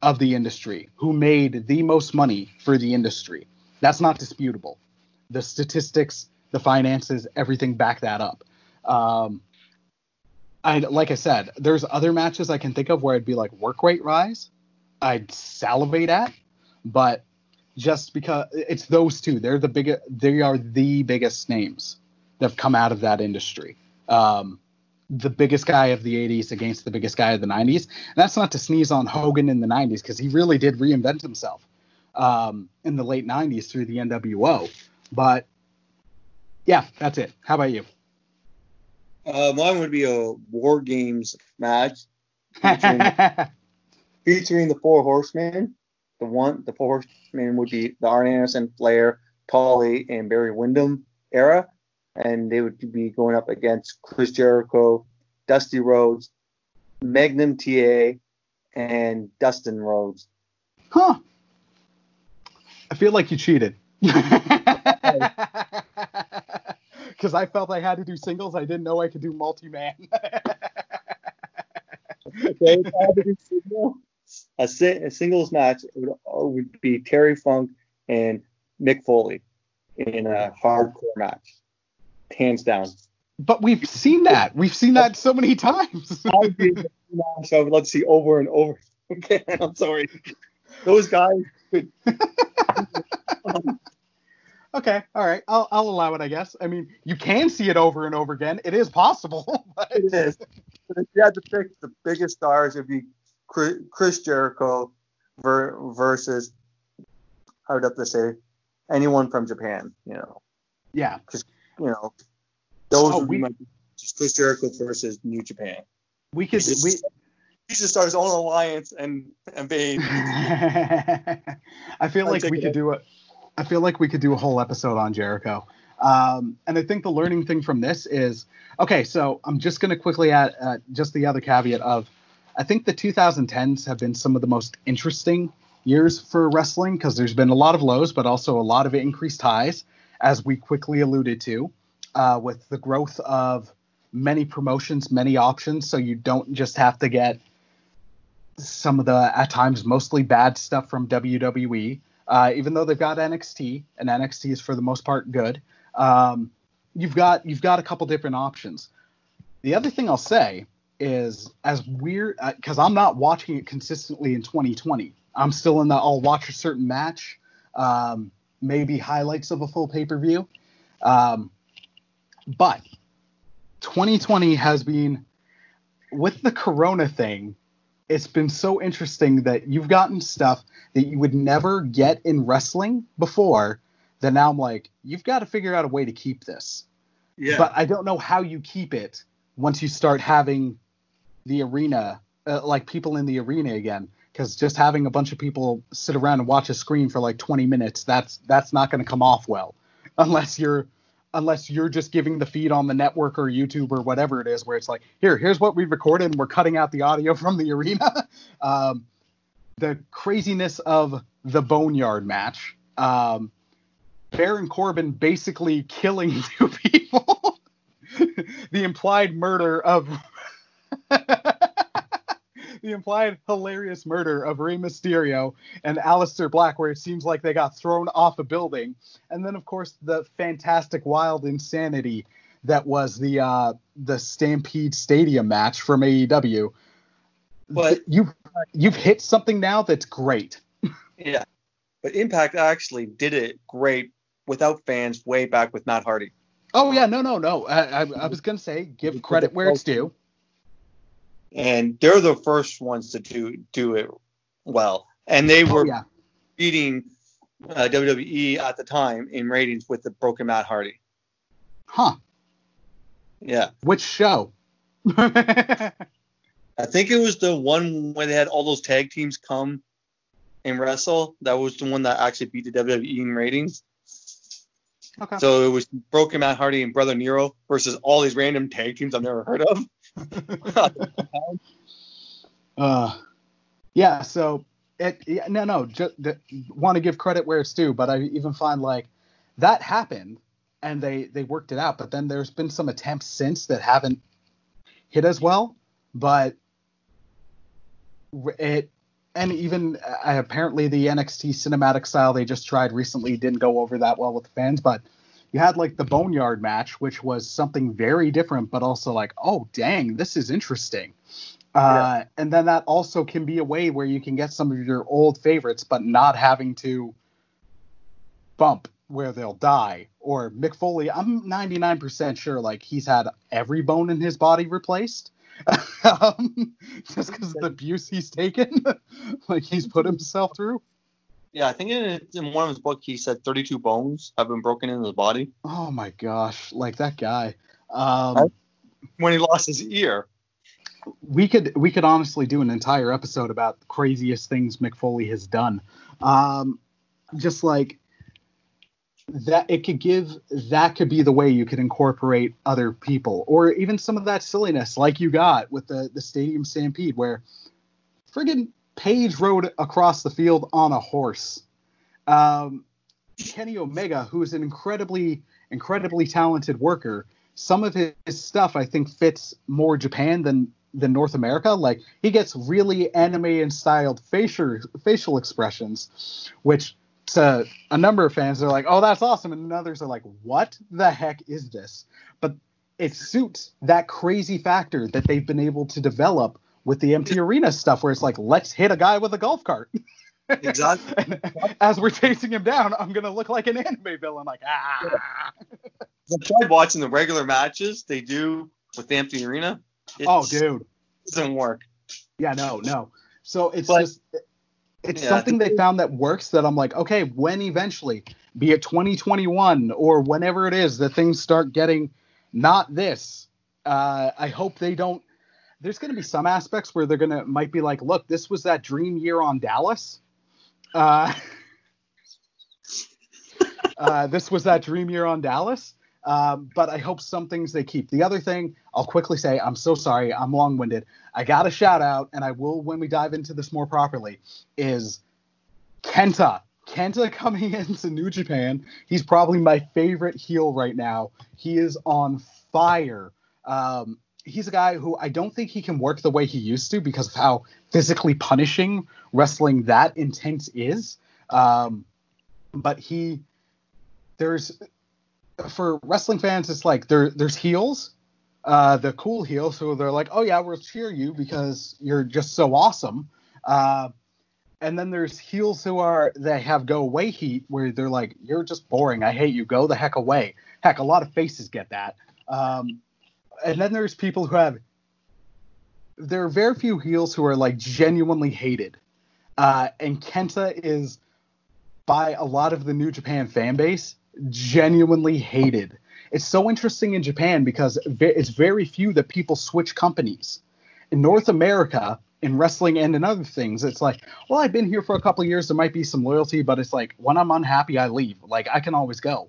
[SPEAKER 1] of the industry who made the most money for the industry. That's not disputable. The statistics, the finances, everything back that up. Um, I like I said, there's other matches I can think of where I'd be like work rate rise, I'd salivate at, but just because it's those two, they're the biggest, they are the biggest names that have come out of that industry. Um, the biggest guy of the 80s against the biggest guy of the 90s. And that's not to sneeze on Hogan in the 90s because he really did reinvent himself um, in the late 90s through the NWO. But yeah, that's it. How about you?
[SPEAKER 3] Uh, mine would be a War Games match featuring, featuring the Four Horsemen. The one, the Four Horsemen would be the Arn Anderson, Flair, Tully, and Barry Windham era, and they would be going up against Chris Jericho, Dusty Rhodes, Magnum TA, and Dustin Rhodes.
[SPEAKER 1] huh. I feel like you cheated. Because I felt I had to do singles. I didn't know I could do multi man.
[SPEAKER 3] Okay, if I had to do single- a, si- a singles match would, uh, would be Terry Funk and Mick Foley in a hardcore match, hands down.
[SPEAKER 1] but we've seen that. We've seen that so many times.
[SPEAKER 3] That would be a match I would love to see over and over again. I'm sorry, those guys could.
[SPEAKER 1] Okay, all right. I'll, I'll allow it, I guess. I mean, you can see it over and over again. It is possible. But
[SPEAKER 3] It is. But if you had to pick the biggest stars, it'd be Chris Jericho ver- versus, I would have to say, anyone from Japan. You know,
[SPEAKER 1] yeah.
[SPEAKER 3] Because, you know, those
[SPEAKER 1] Oh,
[SPEAKER 3] would be my just Chris Jericho versus New Japan.
[SPEAKER 1] We could.
[SPEAKER 3] He
[SPEAKER 1] We,
[SPEAKER 3] he should start his own alliance and and be.
[SPEAKER 1] I feel like we could do a. I feel like we could do a whole episode on Jericho. Um, and I think the learning thing from this is okay. So I'm just going to quickly add uh, just the other caveat of I think the 2010s have been some of the most interesting years for wrestling because there's been a lot of lows, but also a lot of increased highs, as we quickly alluded to, uh, with the growth of many promotions, many options. So you don't just have to get some of the at times mostly bad stuff from WWE. Uh, even though they've got NXT and NXT is for the most part good, um, you've got you've got a couple different options. The other thing I'll say is as weird because I'm not watching it consistently in 2020. I'm still in the I'll watch a certain match, um, maybe highlights of a full pay per view, um, but 2020 has been with the Corona thing it's been so interesting that you've gotten stuff that you would never get in wrestling before that now I'm like, you've got to figure out a way to keep this.
[SPEAKER 3] Yeah.
[SPEAKER 1] But I don't know how you keep it once you start having the arena, uh, like people in the arena again. Because just having a bunch of people sit around and watch a screen for like 20 minutes, that's that's not going to come off well, unless you're unless you're just giving the feed on the network or YouTube or whatever it is, where it's like, here, here's what we recorded, and we're cutting out the audio from the arena. um, the craziness of the Boneyard match. Um, Baron Corbin basically killing two people. the implied murder of. The implied hilarious murder of Rey Mysterio and Aleister Black, where it seems like they got thrown off a building. And then, of course, the fantastic wild insanity that was the uh, the Stampede Stadium match from AEW.
[SPEAKER 3] But-
[SPEAKER 1] you've you've hit something now that's great.
[SPEAKER 3] yeah. But Impact actually did it great without fans way back with Matt Hardy.
[SPEAKER 1] Oh yeah, no, no, no. I, I, I was gonna say give credit where it's due.
[SPEAKER 3] And they're the first ones to do do it well. And they
[SPEAKER 1] Oh
[SPEAKER 3] were
[SPEAKER 1] yeah,
[SPEAKER 3] beating uh, WWE at the time in ratings with the broken Matt Hardy.
[SPEAKER 1] huh?
[SPEAKER 3] Yeah.
[SPEAKER 1] Which show?
[SPEAKER 3] I think it was the one where they had all those tag teams come
[SPEAKER 4] and Wrestle. That was the one that actually beat the WWE in ratings.
[SPEAKER 1] Okay.
[SPEAKER 4] So it was Broken Matt Hardy and Brother Nero versus all these random tag teams I've never heard of.
[SPEAKER 1] Uh, yeah. So it yeah, no no just want to give credit where it's due, but I even find like that happened and they they worked it out. But then there's been some attempts since that haven't hit as well. But it and even uh, apparently the NXT cinematic style they just tried recently didn't go over that well with the fans, but you had like the Boneyard match, which was something very different, but also like, oh dang, this is interesting. Uh, and then that also can be a way where you can get some of your old favorites, but not having to bump where they'll die. Or Mick Foley, I'm 99% sure like he's had every bone in his body replaced. um, just because of the abuse he's taken, like he's put himself through.
[SPEAKER 4] Yeah, I think in, in one of his books he said 32 bones have been broken in his body
[SPEAKER 1] Oh my gosh, like that guy. Um,
[SPEAKER 4] when he lost his ear.
[SPEAKER 1] we could we could honestly do an entire episode about the craziest things Mick Foley has done. Um, just like that, it could give that could be the way you could incorporate other people, or even some of that silliness like you got with the the Stadium Stampede, where friggin' Page rode across the field on a horse. Um, Kenny Omega, who is an incredibly incredibly talented worker, some of his, his stuff I think fits more Japan than than North America. Like he gets really anime and styled facial facial expressions, which to a number of fans they're like, "Oh, that's awesome," and others are like, "What the heck is this?" But it suits that crazy factor that they've been able to develop with the empty arena stuff, where it's like, "Let's hit a guy with a golf cart."
[SPEAKER 4] Exactly.
[SPEAKER 1] As we're chasing him down, I'm gonna look like an anime villain, like ah.
[SPEAKER 4] I tried watching the regular matches they do with the empty arena.
[SPEAKER 1] Oh, dude.
[SPEAKER 4] doesn't work.
[SPEAKER 1] Yeah, no, no. So it's
[SPEAKER 4] But-
[SPEAKER 1] just it's
[SPEAKER 4] Yeah,
[SPEAKER 1] something they found that works that I'm like, okay, when eventually, be it 2021 or whenever it is that things start getting not this, uh, I hope they don't. There's going to be some aspects where they're going to might be like, look, this was that dream year on Dallas. Uh, uh, this was that dream year on Dallas. Um, but I hope some things they keep. The other thing I'll quickly say, I'm so sorry, I'm long winded. I got a shout out, and I will when we dive into this more properly, is Kenta. Kenta coming into New Japan. He's probably my favorite heel right now. He is on fire. Um, he's a guy who I don't think he can work the way he used to because of how physically punishing wrestling that intense is. Um, but he, there's, for wrestling fans, it's like there, there's heels, uh, the cool heels who they're like, oh yeah, we'll cheer you because you're just so awesome. Uh, and then there's heels who are they have go away heat where they're like, you're just boring. I hate you. Go the heck away. Heck, a lot of faces get that. Um, and then there's people who have. There are very few heels who are like genuinely hated, uh, and Kenta is by a lot of the New Japan fan base genuinely hated. It's so interesting in Japan because it's very few that people switch companies. In North America, in wrestling and in other things, it's like, well, I've been here for a couple years. There might be some loyalty, but it's like when I'm unhappy, I leave. Like I can always go.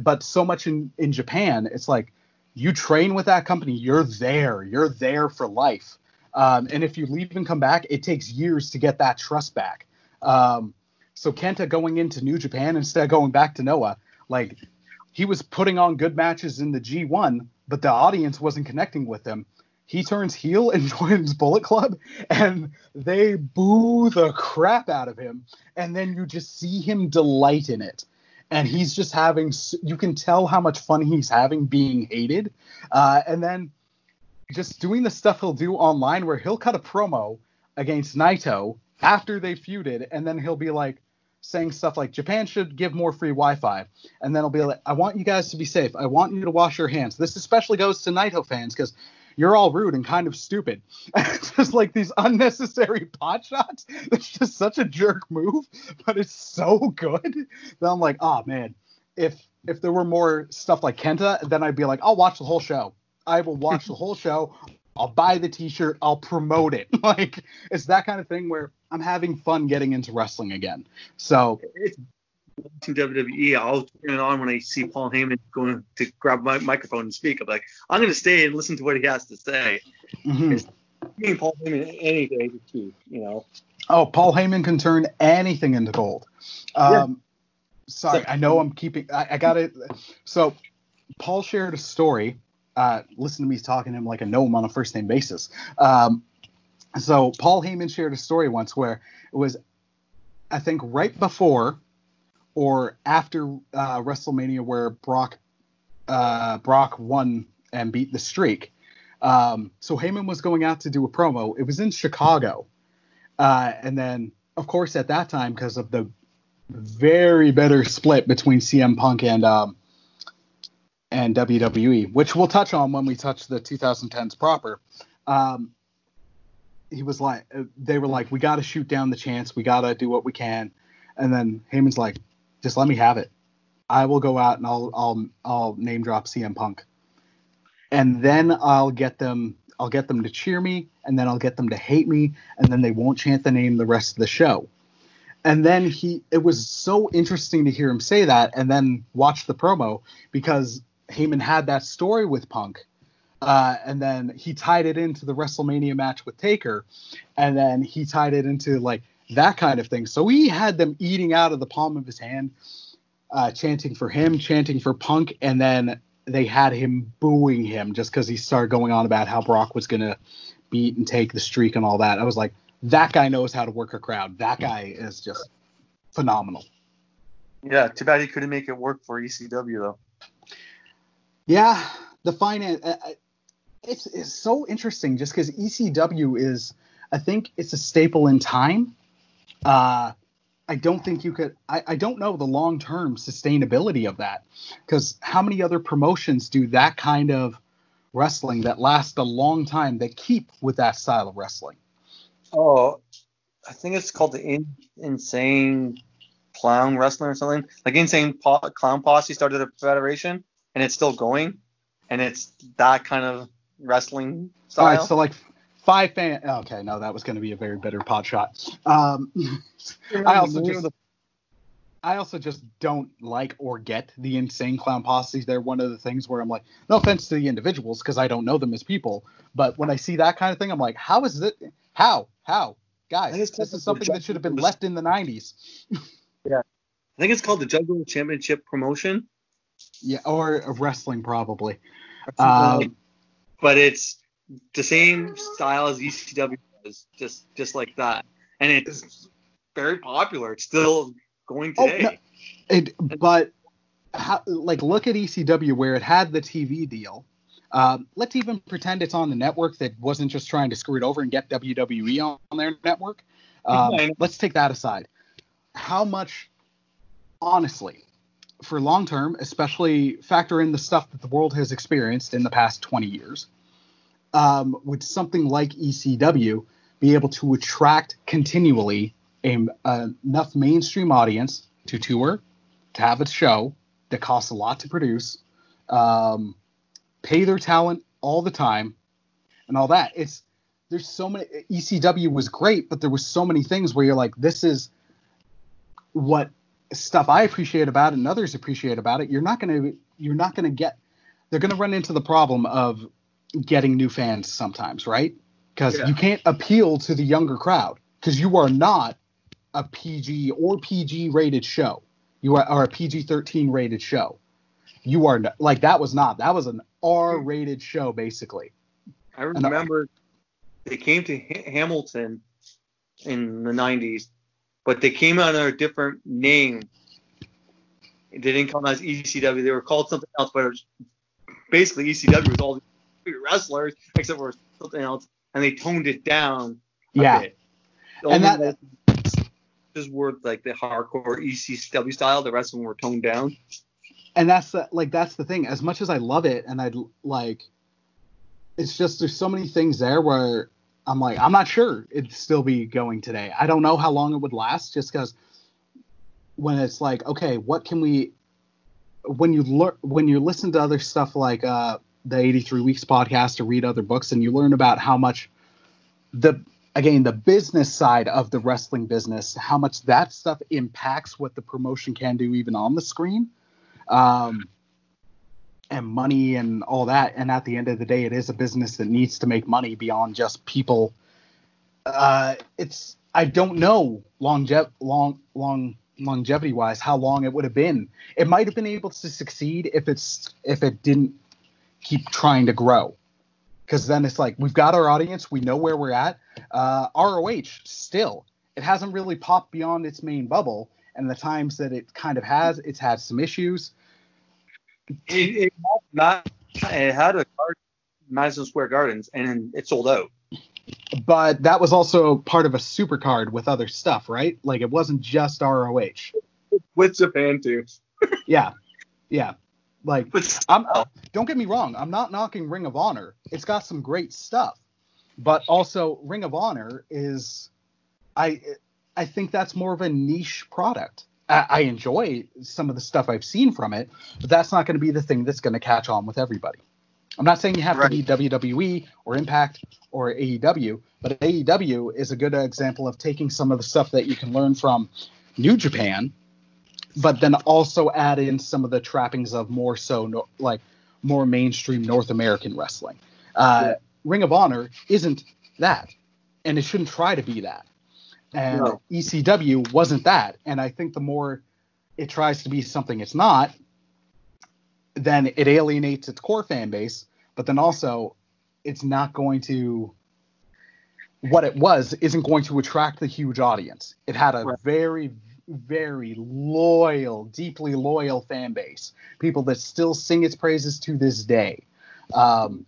[SPEAKER 1] But so much in in Japan, it's like you train with that company, you're there. You're there for life. Um, and if you leave and come back, it takes years to get that trust back. Um, so Kenta going into New Japan instead of going back to Noah, like he was putting on good matches in the G1, but the audience wasn't connecting with him. He turns heel and joins Bullet Club, and they boo the crap out of him. And then you just see him delight in it. And he's just having you can tell how much fun he's having being hated. Uh, and then just doing the stuff he'll do online where he'll cut a promo against Naito after they feuded, and then he'll be like saying stuff like Japan should give more free Wi-Fi, and then he'll be like, I want you guys to be safe. I want you to wash your hands. This especially goes to Naito fans because you're all rude and kind of stupid. It's just like these unnecessary pot shots. It's just such a jerk move, but it's so good that I'm like, oh man, if if there were more stuff like Kenta, then I'd be like, I'll watch the whole show. I will watch the whole show. I'll buy the T-shirt. I'll promote it. like it's that kind of thing where I'm having fun getting into wrestling again. So
[SPEAKER 3] It's watching WWE. I'll turn it on when I see Paul Heyman going to grab my microphone and speak. I'm like, I'm going to stay and listen to what he has to say.
[SPEAKER 1] mhm.
[SPEAKER 3] And Paul Heyman any day you know.
[SPEAKER 1] oh, Paul Heyman can turn anything into gold. Um, Sorry, I know I'm keeping. I, I got it. So Paul shared a story. Uh, listen to me talking to him like a gnome on a first name basis. Um, so Paul Heyman shared a story once where it was, I think, right before or after uh, WrestleMania, where Brock uh, Brock won and beat the streak. Um, so Heyman was going out to do a promo. It was in Chicago, uh, and then of course at that time because of the very bitter split between CM Punk and um, and WWE, which we'll touch on when we touch the 2010s proper. Um, he was like, they were like, we got to shoot down the chance, we got to do what we can, and then Heyman's like, just let me have it. I will go out and I'll I'll I'll name drop CM Punk, and then I'll get them I'll get them to cheer me, and then I'll get them to hate me, and then they won't chant the name the rest of the show. And then he, it was so interesting to hear him say that, and then watch the promo because Heyman had that story with Punk, uh, and then he tied it into the WrestleMania match with Taker, and then he tied it into like that kind of thing. So he had them eating out of the palm of his hand, uh, chanting for him, chanting for Punk, and then they had him booing him just because he started going on about how Brock was gonna beat and take the streak and all that. I was like, that guy knows how to work a crowd. That guy is just phenomenal.
[SPEAKER 3] Yeah, too bad he couldn't make it work for ECW though.
[SPEAKER 1] Yeah, the finance. Uh, uh, it's it's so interesting just because ECW is, I think it's a staple in time. Uh, I don't think you could. I, I don't know the long term sustainability of that because how many other promotions do that kind of wrestling that last a long time that keep with that style of wrestling?
[SPEAKER 3] Oh, I think it's called the in, Insane Clown Wrestling or something. Like Insane po- Clown Posse started a federation, and it's still going, and it's that kind of wrestling style.
[SPEAKER 1] All right, so like five fan. Okay, no, that was going to be a very bitter pot shot. Um, I also just I also just don't like or get the insane clown posse. They're one of the things where I'm like, no offense to the individuals because I don't know them as people, but when I see that kind of thing, I'm like, how is it? How? How? Guys,
[SPEAKER 3] I think it's
[SPEAKER 1] this is something
[SPEAKER 3] the
[SPEAKER 1] that should have been left in the 90s. yeah.
[SPEAKER 3] I think it's called the Juggalo Championship Promotion.
[SPEAKER 1] Yeah, or wrestling probably. Um,
[SPEAKER 3] but it's the same style as ECW was, just just like that, and it's very popular. It's still going
[SPEAKER 1] Oh,
[SPEAKER 3] today.
[SPEAKER 1] no. It, but how, like, look at ECW where it had the TV deal. Um, let's even pretend it's on the network that wasn't just trying to screw it over and get WWE on, on their network. Um,
[SPEAKER 3] know.
[SPEAKER 1] let's take that aside. How much, honestly, for long term, especially factor in the stuff that the world has experienced in the past 20 years, um, would something like ECW be able to attract continually a, a- enough mainstream audience to tour, to have a show that costs a lot to produce, um, pay their talent all the time, and all that. It's there's so many. ECW was great, but there was so many things where you're like, this is what stuff I appreciate about it and others appreciate about it. You're not gonna you're not gonna get. They're gonna run into the problem of getting new fans sometimes, right? Because
[SPEAKER 3] Yeah.
[SPEAKER 1] you can't appeal to the younger crowd because you are not a PG or PG rated show. You are, are a PG 13 rated show. You are not, like that was not. That was an R rated show basically.
[SPEAKER 3] I uh, remember they came to Ha- Hamilton in the 90s, but they came under a different name. They didn't come as ECW. They were called something else, but it was basically ECW was all the wrestlers except for something else, and they toned it down.
[SPEAKER 1] Yeah. And that-
[SPEAKER 3] just were like the hardcore ECW style. The rest of them were toned down.
[SPEAKER 1] and that's the like that's the thing as much as i love it and i'd like it's just there's so many things there where i'm like i'm not sure it'd still be going today i don't know how long it would last just because when it's like okay what can we when you learn when you listen to other stuff like uh the 83 Weeks podcast to read other books, and you learn about how much the again the business side of the wrestling business, how much that stuff impacts what the promotion can do even on the screen, um, and money and all that. And at the end of the day, it is a business that needs to make money beyond just people. Uh, it's I don't know longev long long longevity wise how long it would have been. It might have been able to succeed if it's if it didn't keep trying to grow. Because then it's like we've got our audience, we know where we're at. Uh, ROH still it hasn't really popped beyond its main bubble, and the times that it kind of has, it's had some issues.
[SPEAKER 4] It, it, not, it had a card, Madison Square Gardens, and it sold out.
[SPEAKER 1] But that was also part of a super card with other stuff, right? Like it wasn't just ROH.
[SPEAKER 4] With Japan too.
[SPEAKER 1] yeah, yeah. Like
[SPEAKER 4] But
[SPEAKER 1] I'm don't get me wrong, I'm not knocking Ring of Honor. It's got some great stuff. But also Ring of Honor is I I think that's more of a niche product. I, I enjoy some of the stuff I've seen from it, but that's not going to be the thing that's going to catch on with everybody. I'm not saying you have
[SPEAKER 4] Right.
[SPEAKER 1] to be WWE or Impact or AEW, but AEW is a good example of taking some of the stuff that you can learn from New Japan, but then also add in some of the trappings of more so no, like more mainstream North American wrestling. Uh, Ring of Honor isn't that, and it shouldn't try to be that. And
[SPEAKER 4] No.
[SPEAKER 1] ECW wasn't that, and I think the more it tries to be something it's not, then it alienates its core fan base, but then also it's not going to what it was isn't going to attract the huge audience. It had a
[SPEAKER 4] Right.
[SPEAKER 1] very very loyal, deeply loyal fan base. People that still sing its praises to this day. Um,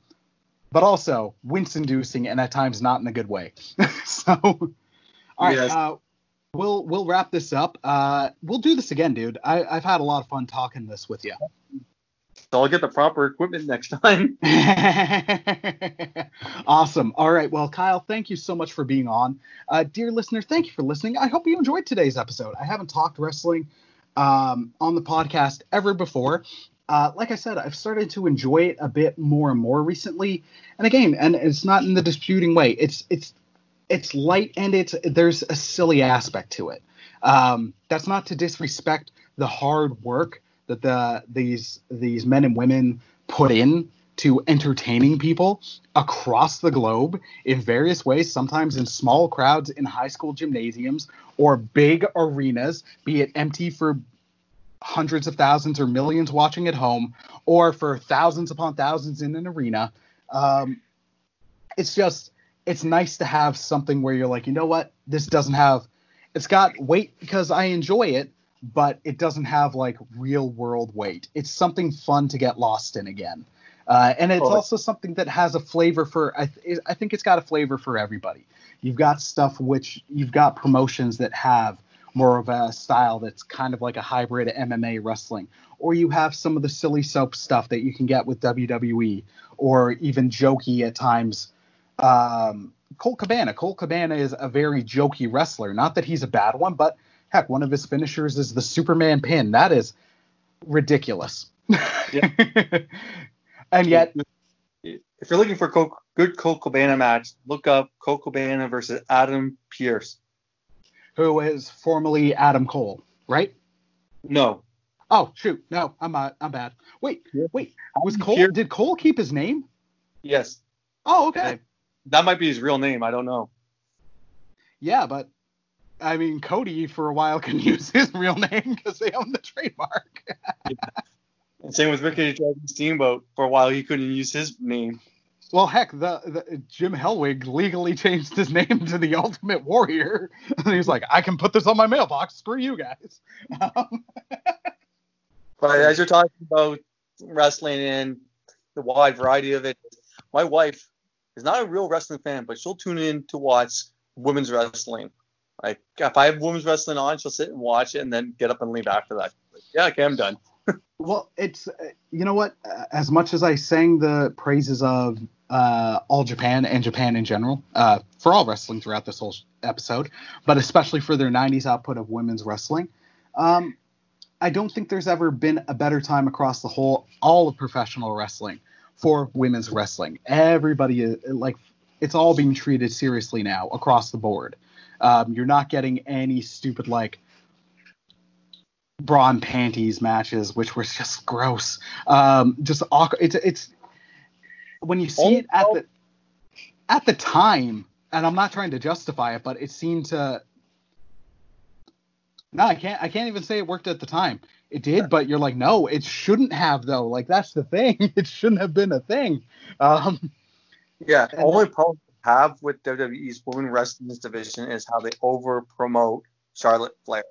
[SPEAKER 1] but also wince-inducing and at times not in a good way. so, all right,
[SPEAKER 4] Yes.
[SPEAKER 1] uh, we'll we'll wrap this up. Uh, we'll do this again, dude. I, I've had a lot of fun talking this with you.
[SPEAKER 4] So I'll get the proper equipment next time.
[SPEAKER 1] awesome. All right. Well, Kyle, thank you so much for being on. Uh, dear listener, thank you for listening. I hope you enjoyed today's episode. I haven't talked wrestling um, on the podcast ever before. Uh, like I said, I've started to enjoy it a bit more and more recently. And again, and it's not in the disputing way. It's it's it's light and it's there's a silly aspect to it. Um, that's not to disrespect the hard work that the these these men and women put in to entertaining people across the globe in various ways, sometimes in small crowds in high school gymnasiums or big arenas, be it empty for hundreds of thousands or millions watching at home, or for thousands upon thousands in an arena. Um, it's just, it's nice to have something where you're like, you know what, this doesn't have, it's got weight because I enjoy it, but it doesn't have like real world weight. It's something fun to get lost in again. Uh, and it's
[SPEAKER 4] Totally.
[SPEAKER 1] also something that has a flavor for, I, th- I think it's got a flavor for everybody. You've got stuff which you've got promotions that have more of a style that's kind of like a hybrid MMA wrestling, or you have some of the silly soap stuff that you can get with WWE, or even jokey at times. Um, Colt Cabana. Colt Cabana is a very jokey wrestler. Not that he's a bad one, but heck, one of his finishers is the Superman pin. That is ridiculous. and yet,
[SPEAKER 4] if you're looking for a good Colt Cabana match, look up Colt Cabana versus Adam Pearce.
[SPEAKER 1] who is formerly Adam Cole, right?
[SPEAKER 4] No,
[SPEAKER 1] Oh shoot, no, I'm uh, I'm bad. Wait,
[SPEAKER 4] Yeah.
[SPEAKER 1] wait, was Cole?
[SPEAKER 4] Pearce-
[SPEAKER 1] Did Cole keep his name?
[SPEAKER 4] yes,
[SPEAKER 1] Oh, okay.
[SPEAKER 4] that might be his real name. I don't know.
[SPEAKER 1] Yeah, but I mean, Cody for a while can use his real name because they own the trademark.
[SPEAKER 4] And same with Ricky Dragon Steamboat. For a while, he couldn't use his name.
[SPEAKER 1] Well, heck, the, the Jim Hellwig legally changed his name to the Ultimate Warrior, and he's like, I can put this on my mailbox. Screw you guys. Um,
[SPEAKER 4] But as you're talking about wrestling and the wide variety of it, my wife is not a real wrestling fan, but she'll tune in to watch women's wrestling. Like if I have women's wrestling on, she'll sit and watch it and then get up and leave after that. Like, yeah, okay, I'm done.
[SPEAKER 1] Well, it's uh, you know what? Uh, As much as I sang the praises of uh, all Japan and Japan in general uh, for all wrestling throughout this whole episode, but especially for their '90s output of women's wrestling, um, I don't think there's ever been a better time across the whole all of professional wrestling for women's wrestling. Everybody is like, it's all being treated seriously now across the board. Um, you're not getting any stupid like bra and panties matches, which was just gross. Um, just awkward. It's it's when you see it at the at the time, and I'm not trying to justify it, but it seemed to. No, I can't. I can't even say it worked at the time. It did, but you're like, no, it shouldn't have though. Like that's the thing. It shouldn't have been a thing. Um,
[SPEAKER 3] Yeah, only problem have with WWE's women wrestling division is how they over promote Charlotte Flair.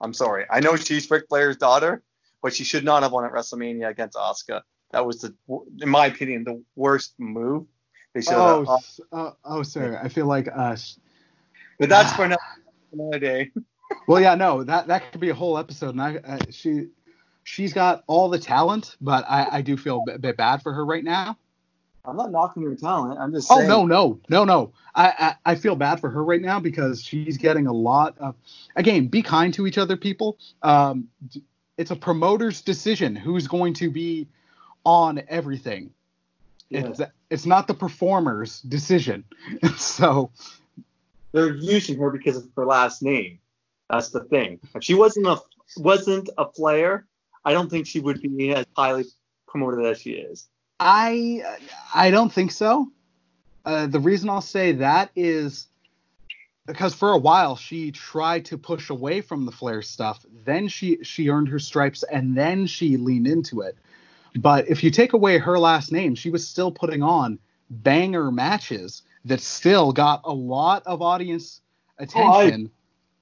[SPEAKER 3] I'm sorry. I know she's Ric Flair's daughter, but she should not have won at WrestleMania against Asuka. That was the, in my opinion, the worst move. They should have.
[SPEAKER 1] oh, uh, oh, sir. I feel like uh,
[SPEAKER 3] but that's for another, day.
[SPEAKER 1] Well, yeah, no, that that could be a whole episode. And I, uh, she, she's got all the talent, but I, I do feel a bit bad for her right now.
[SPEAKER 3] I'm not knocking her talent. I'm just
[SPEAKER 1] Oh
[SPEAKER 3] saying.
[SPEAKER 1] no, no, no, no. I, I I feel bad for her right now because she's getting a lot of. Again, be kind to each other, people. Um, it's a promoter's decision who's going to be on everything. It's it's not the performer's decision. so
[SPEAKER 3] They're using her because of her last name. That's the thing. If she wasn't a wasn't a Flair, I don't think she would be as highly promoted as she is.
[SPEAKER 1] I I don't think so. Uh, the reason I'll say that is because for a while she tried to push away from the Flair stuff. Then she she earned her stripes and then she leaned into it. But if you take away her last name, she was still putting on banger matches that still got a lot of audience attention.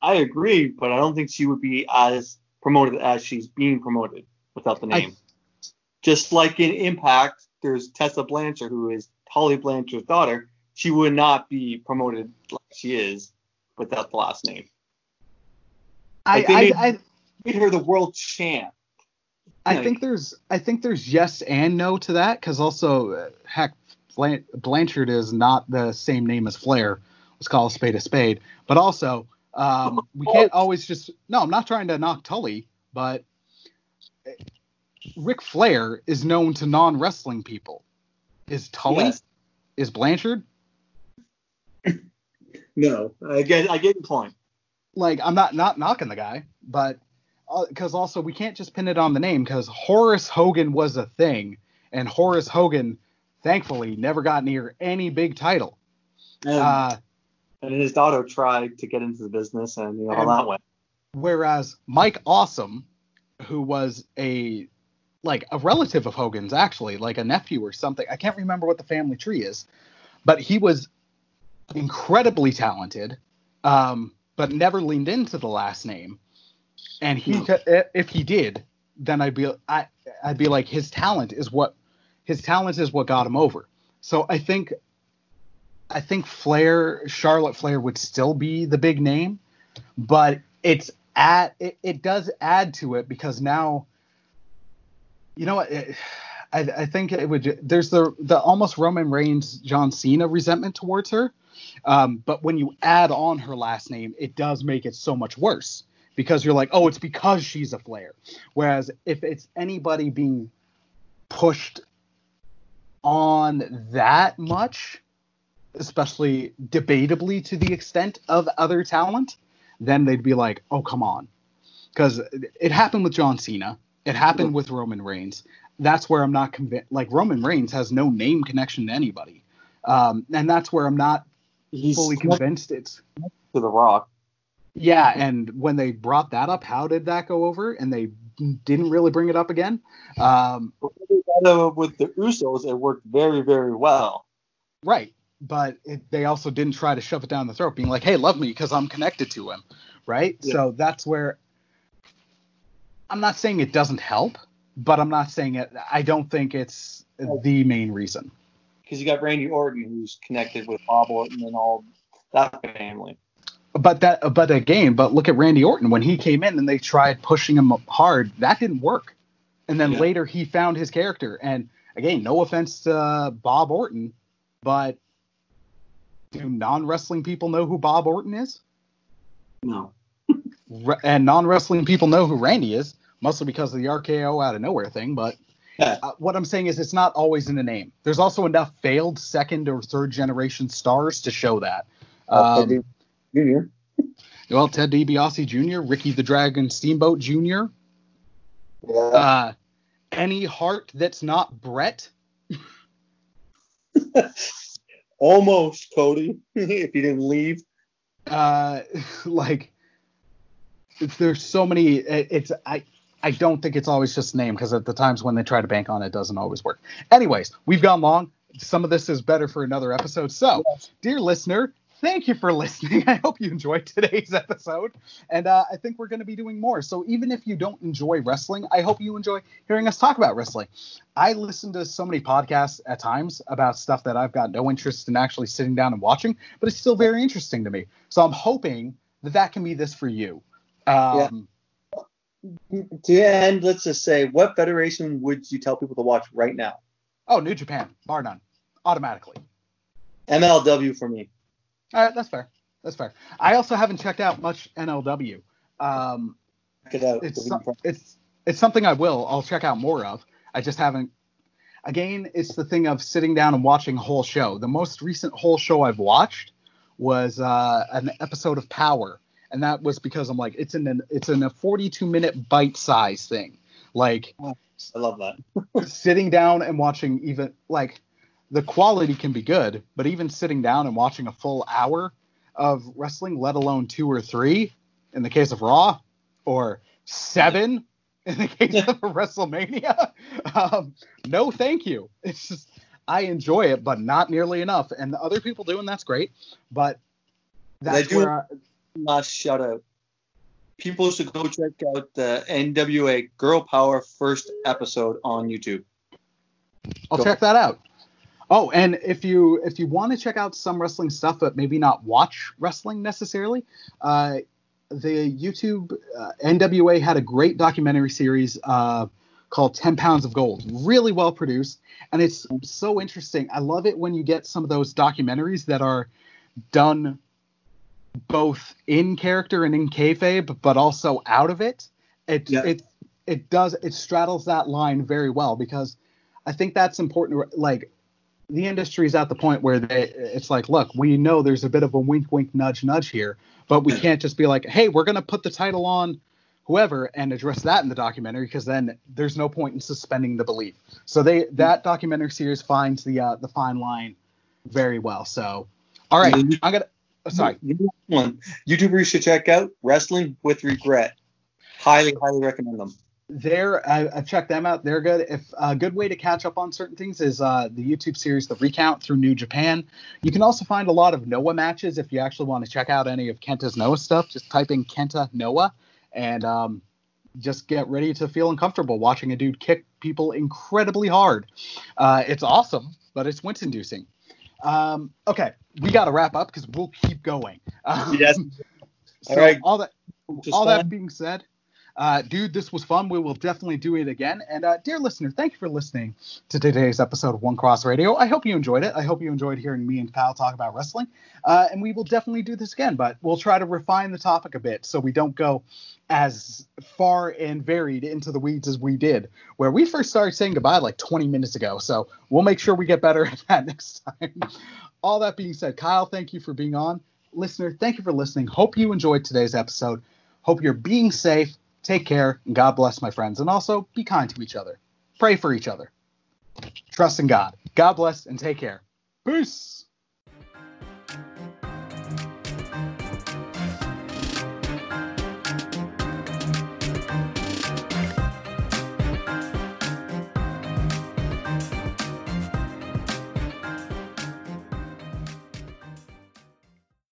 [SPEAKER 3] I agree, but I don't think she would be as promoted as she's being promoted without the
[SPEAKER 1] I-
[SPEAKER 3] name. Just like in Impact, there's Tessa Blanchard, who is Tully Blanchard's daughter. She would not be promoted like she is without the last name.
[SPEAKER 1] I,
[SPEAKER 3] Like,
[SPEAKER 1] I,
[SPEAKER 3] made-
[SPEAKER 1] I,
[SPEAKER 3] Made her the world champ.
[SPEAKER 1] I
[SPEAKER 3] Like-
[SPEAKER 1] think there's I think there's yes and no to that because also uh, heck Blanchard is not the same name as Flair. Let's call a spade a spade. But also um, we can't always just no. I'm not trying to knock Tully, but Ric Flair is known to non wrestling people. Is Tully?
[SPEAKER 3] Yes.
[SPEAKER 1] Is Blanchard?
[SPEAKER 3] No, I get I get your point.
[SPEAKER 1] like I'm not not knocking the guy, but because also we can't just pin it on the name because Horace Hogan was a thing, and Horace Hogan, thankfully, never got near any big title.
[SPEAKER 3] And,
[SPEAKER 1] Uh,
[SPEAKER 3] and his daughter tried to get into the business, and you know how
[SPEAKER 1] And-
[SPEAKER 3] that went.
[SPEAKER 1] whereas Mike Awesome, who was a like a relative of Hogan's actually, like a nephew or something, I can't remember what the family tree is, but he was incredibly talented, um, but never leaned into the last name. And he,
[SPEAKER 3] No.
[SPEAKER 1] if he did, then I'd be, I, I'd be like, his talent is what, his talent is what got him over. So I think, I think Flair, Charlotte Flair would still be the big name, but it's at, it, it does add to it because now, you know what? I, I think it would. There's the the almost Roman Reigns John Cena resentment towards her, um, but when you add on her last name, it does make it so much worse because you're like, oh, it's because she's a Flair. Whereas if it's anybody being pushed on that much, especially debatably to the extent of other talent, then they'd be like, oh, come on. Because it happened with John Cena. It happened with Roman Reigns. That's where I'm not convinced. Like, Roman Reigns has no name connection to anybody. Um, and that's where I'm not
[SPEAKER 3] He's
[SPEAKER 1] fully convinced it's.
[SPEAKER 3] to the Rock.
[SPEAKER 1] Yeah, and when they brought that up, how did that go over? And they didn't really bring it up again. Um,
[SPEAKER 3] But when they got it with the Usos, it worked very, very well.
[SPEAKER 1] Right. But it, they also didn't try to shove it down the throat, being like, hey, love me because I'm connected to him. Right.
[SPEAKER 3] Yeah.
[SPEAKER 1] So that's where I'm not saying it doesn't help, but I'm not saying it. I don't think it's the main reason.
[SPEAKER 3] Because you got Randy Orton, who's connected with Bob Orton and all that family.
[SPEAKER 1] But that, but again, but look at Randy Orton when he came in and they tried pushing him hard. That didn't work. And then
[SPEAKER 3] Yeah.
[SPEAKER 1] later he found his character. And again, no offense to Bob Orton, but do non wrestling people know who Bob Orton is?
[SPEAKER 3] No.
[SPEAKER 1] And non wrestling people know who Randy is, mostly because of the RKO out of nowhere thing. But Uh, what I'm saying is it's not always in the name. There's also enough failed second or third generation stars to show that.
[SPEAKER 3] Uh,
[SPEAKER 1] Um,
[SPEAKER 3] Junior.
[SPEAKER 1] well, Ted DiBiase Jr., Ricky the Dragon Steamboat Jr.,
[SPEAKER 3] Yeah.
[SPEAKER 1] uh, any Hart that's not Bret.
[SPEAKER 3] Almost, Cody. if you didn't leave.
[SPEAKER 1] uh like there's so many it, it's i i don't think it's always just name because at the times when they try to bank on it, it doesn't always work. Anyways we've gone long. Some of this is better for another episode. So dear listener thank you for listening. I hope you enjoyed today's episode. And uh, i think we're going to be doing more. So even if you don't enjoy wrestling i hope you enjoy hearing us talk about wrestling. I listen to so many podcasts at times about stuff that i've got no interest in actually sitting down and watching but it's still very interesting to me. So I'm hoping that that can be this for you. Um,
[SPEAKER 3] To end, let's just say, what federation would you tell people to watch right now?
[SPEAKER 1] Oh, New Japan, bar none, automatically.
[SPEAKER 3] MLW for me.
[SPEAKER 1] All right, that's fair. That's fair. I also haven't checked out much MLW. Um,
[SPEAKER 3] Check it out.
[SPEAKER 1] it's some- it's it's something I will. I'll check out more of. I just haven't. Again, it's the thing of sitting down and watching a whole show. The most recent whole show I've watched was uh, an episode of Power, and that was because I'm like, it's in an it's in a 42 minute bite size thing. Like
[SPEAKER 3] I love that.
[SPEAKER 1] sitting down and watching even like the quality can be good, but even sitting down and watching a full hour of wrestling, let alone two or three in the case of Raw, or seven in the case of WrestleMania, um, no, thank you. It's just I enjoy it, but not nearly enough. And the other people do, and that's great, but that's
[SPEAKER 3] do-
[SPEAKER 1] where I,
[SPEAKER 3] Last shout out. People should go check out the NWA Girl Power first episode on YouTube.
[SPEAKER 1] I'll
[SPEAKER 3] Go.
[SPEAKER 1] check that out. Oh, and if you if you want to check out some wrestling stuff, but maybe not watch wrestling necessarily, uh, the YouTube uh, NWA had a great documentary series uh, called 10 Pounds of Gold. Really well produced, and it's so interesting. I love it when you get some of those documentaries that are done both in character and in kayfabe, but also out of it. It
[SPEAKER 3] Yeah.
[SPEAKER 1] it it does it straddles that line very well because I think that's important. Like the industry's at the point where they, it's like, look, we know there's a bit of a wink, wink, nudge, nudge here, but we can't just be like, hey, we're gonna put the title on whoever and address that in the documentary because then there's no point in suspending the belief. So they that documentary series finds the uh, the fine line very well. So, all right, I'm gonna. Oh, sorry.
[SPEAKER 3] One YouTubers should check out Wrestling with Regret. Highly, highly recommend them.
[SPEAKER 1] They're I, I've checked them out. They're good. If a good way to catch up on certain things is uh, the YouTube series, The Recount through New Japan. You can also find a lot of Noah matches if you actually want to check out any of Kenta's Noah stuff. Just type in Kenta Noah and um, just get ready to feel uncomfortable watching a dude kick people incredibly hard. Uh, it's awesome, but it's wince-inducing. Um, okay, we got to wrap up because we'll keep going. Um,
[SPEAKER 3] Yes.
[SPEAKER 1] So
[SPEAKER 3] All right.
[SPEAKER 1] all that
[SPEAKER 3] Just
[SPEAKER 1] all
[SPEAKER 3] fun.
[SPEAKER 1] that being said, uh, dude, this was fun. We will definitely do it again. And uh, dear listener, thank you for listening to today's episode of One Cross Radio. I hope you enjoyed it. I hope you enjoyed hearing me and Kyle talk about wrestling. Uh, and we will definitely do this again, but we'll try to refine the topic a bit so we don't go as far and varied into the weeds as we did, where we first started saying goodbye like 20 minutes ago. So we'll make sure we get better at that next time. All that being said, Kyle, thank you for being on. Listener, thank you for listening. Hope you enjoyed today's episode. Hope you're being safe. Take care, and God bless, my friends. And also, be kind to each other. Pray for each other. Trust in God. God bless, and take care. Peace.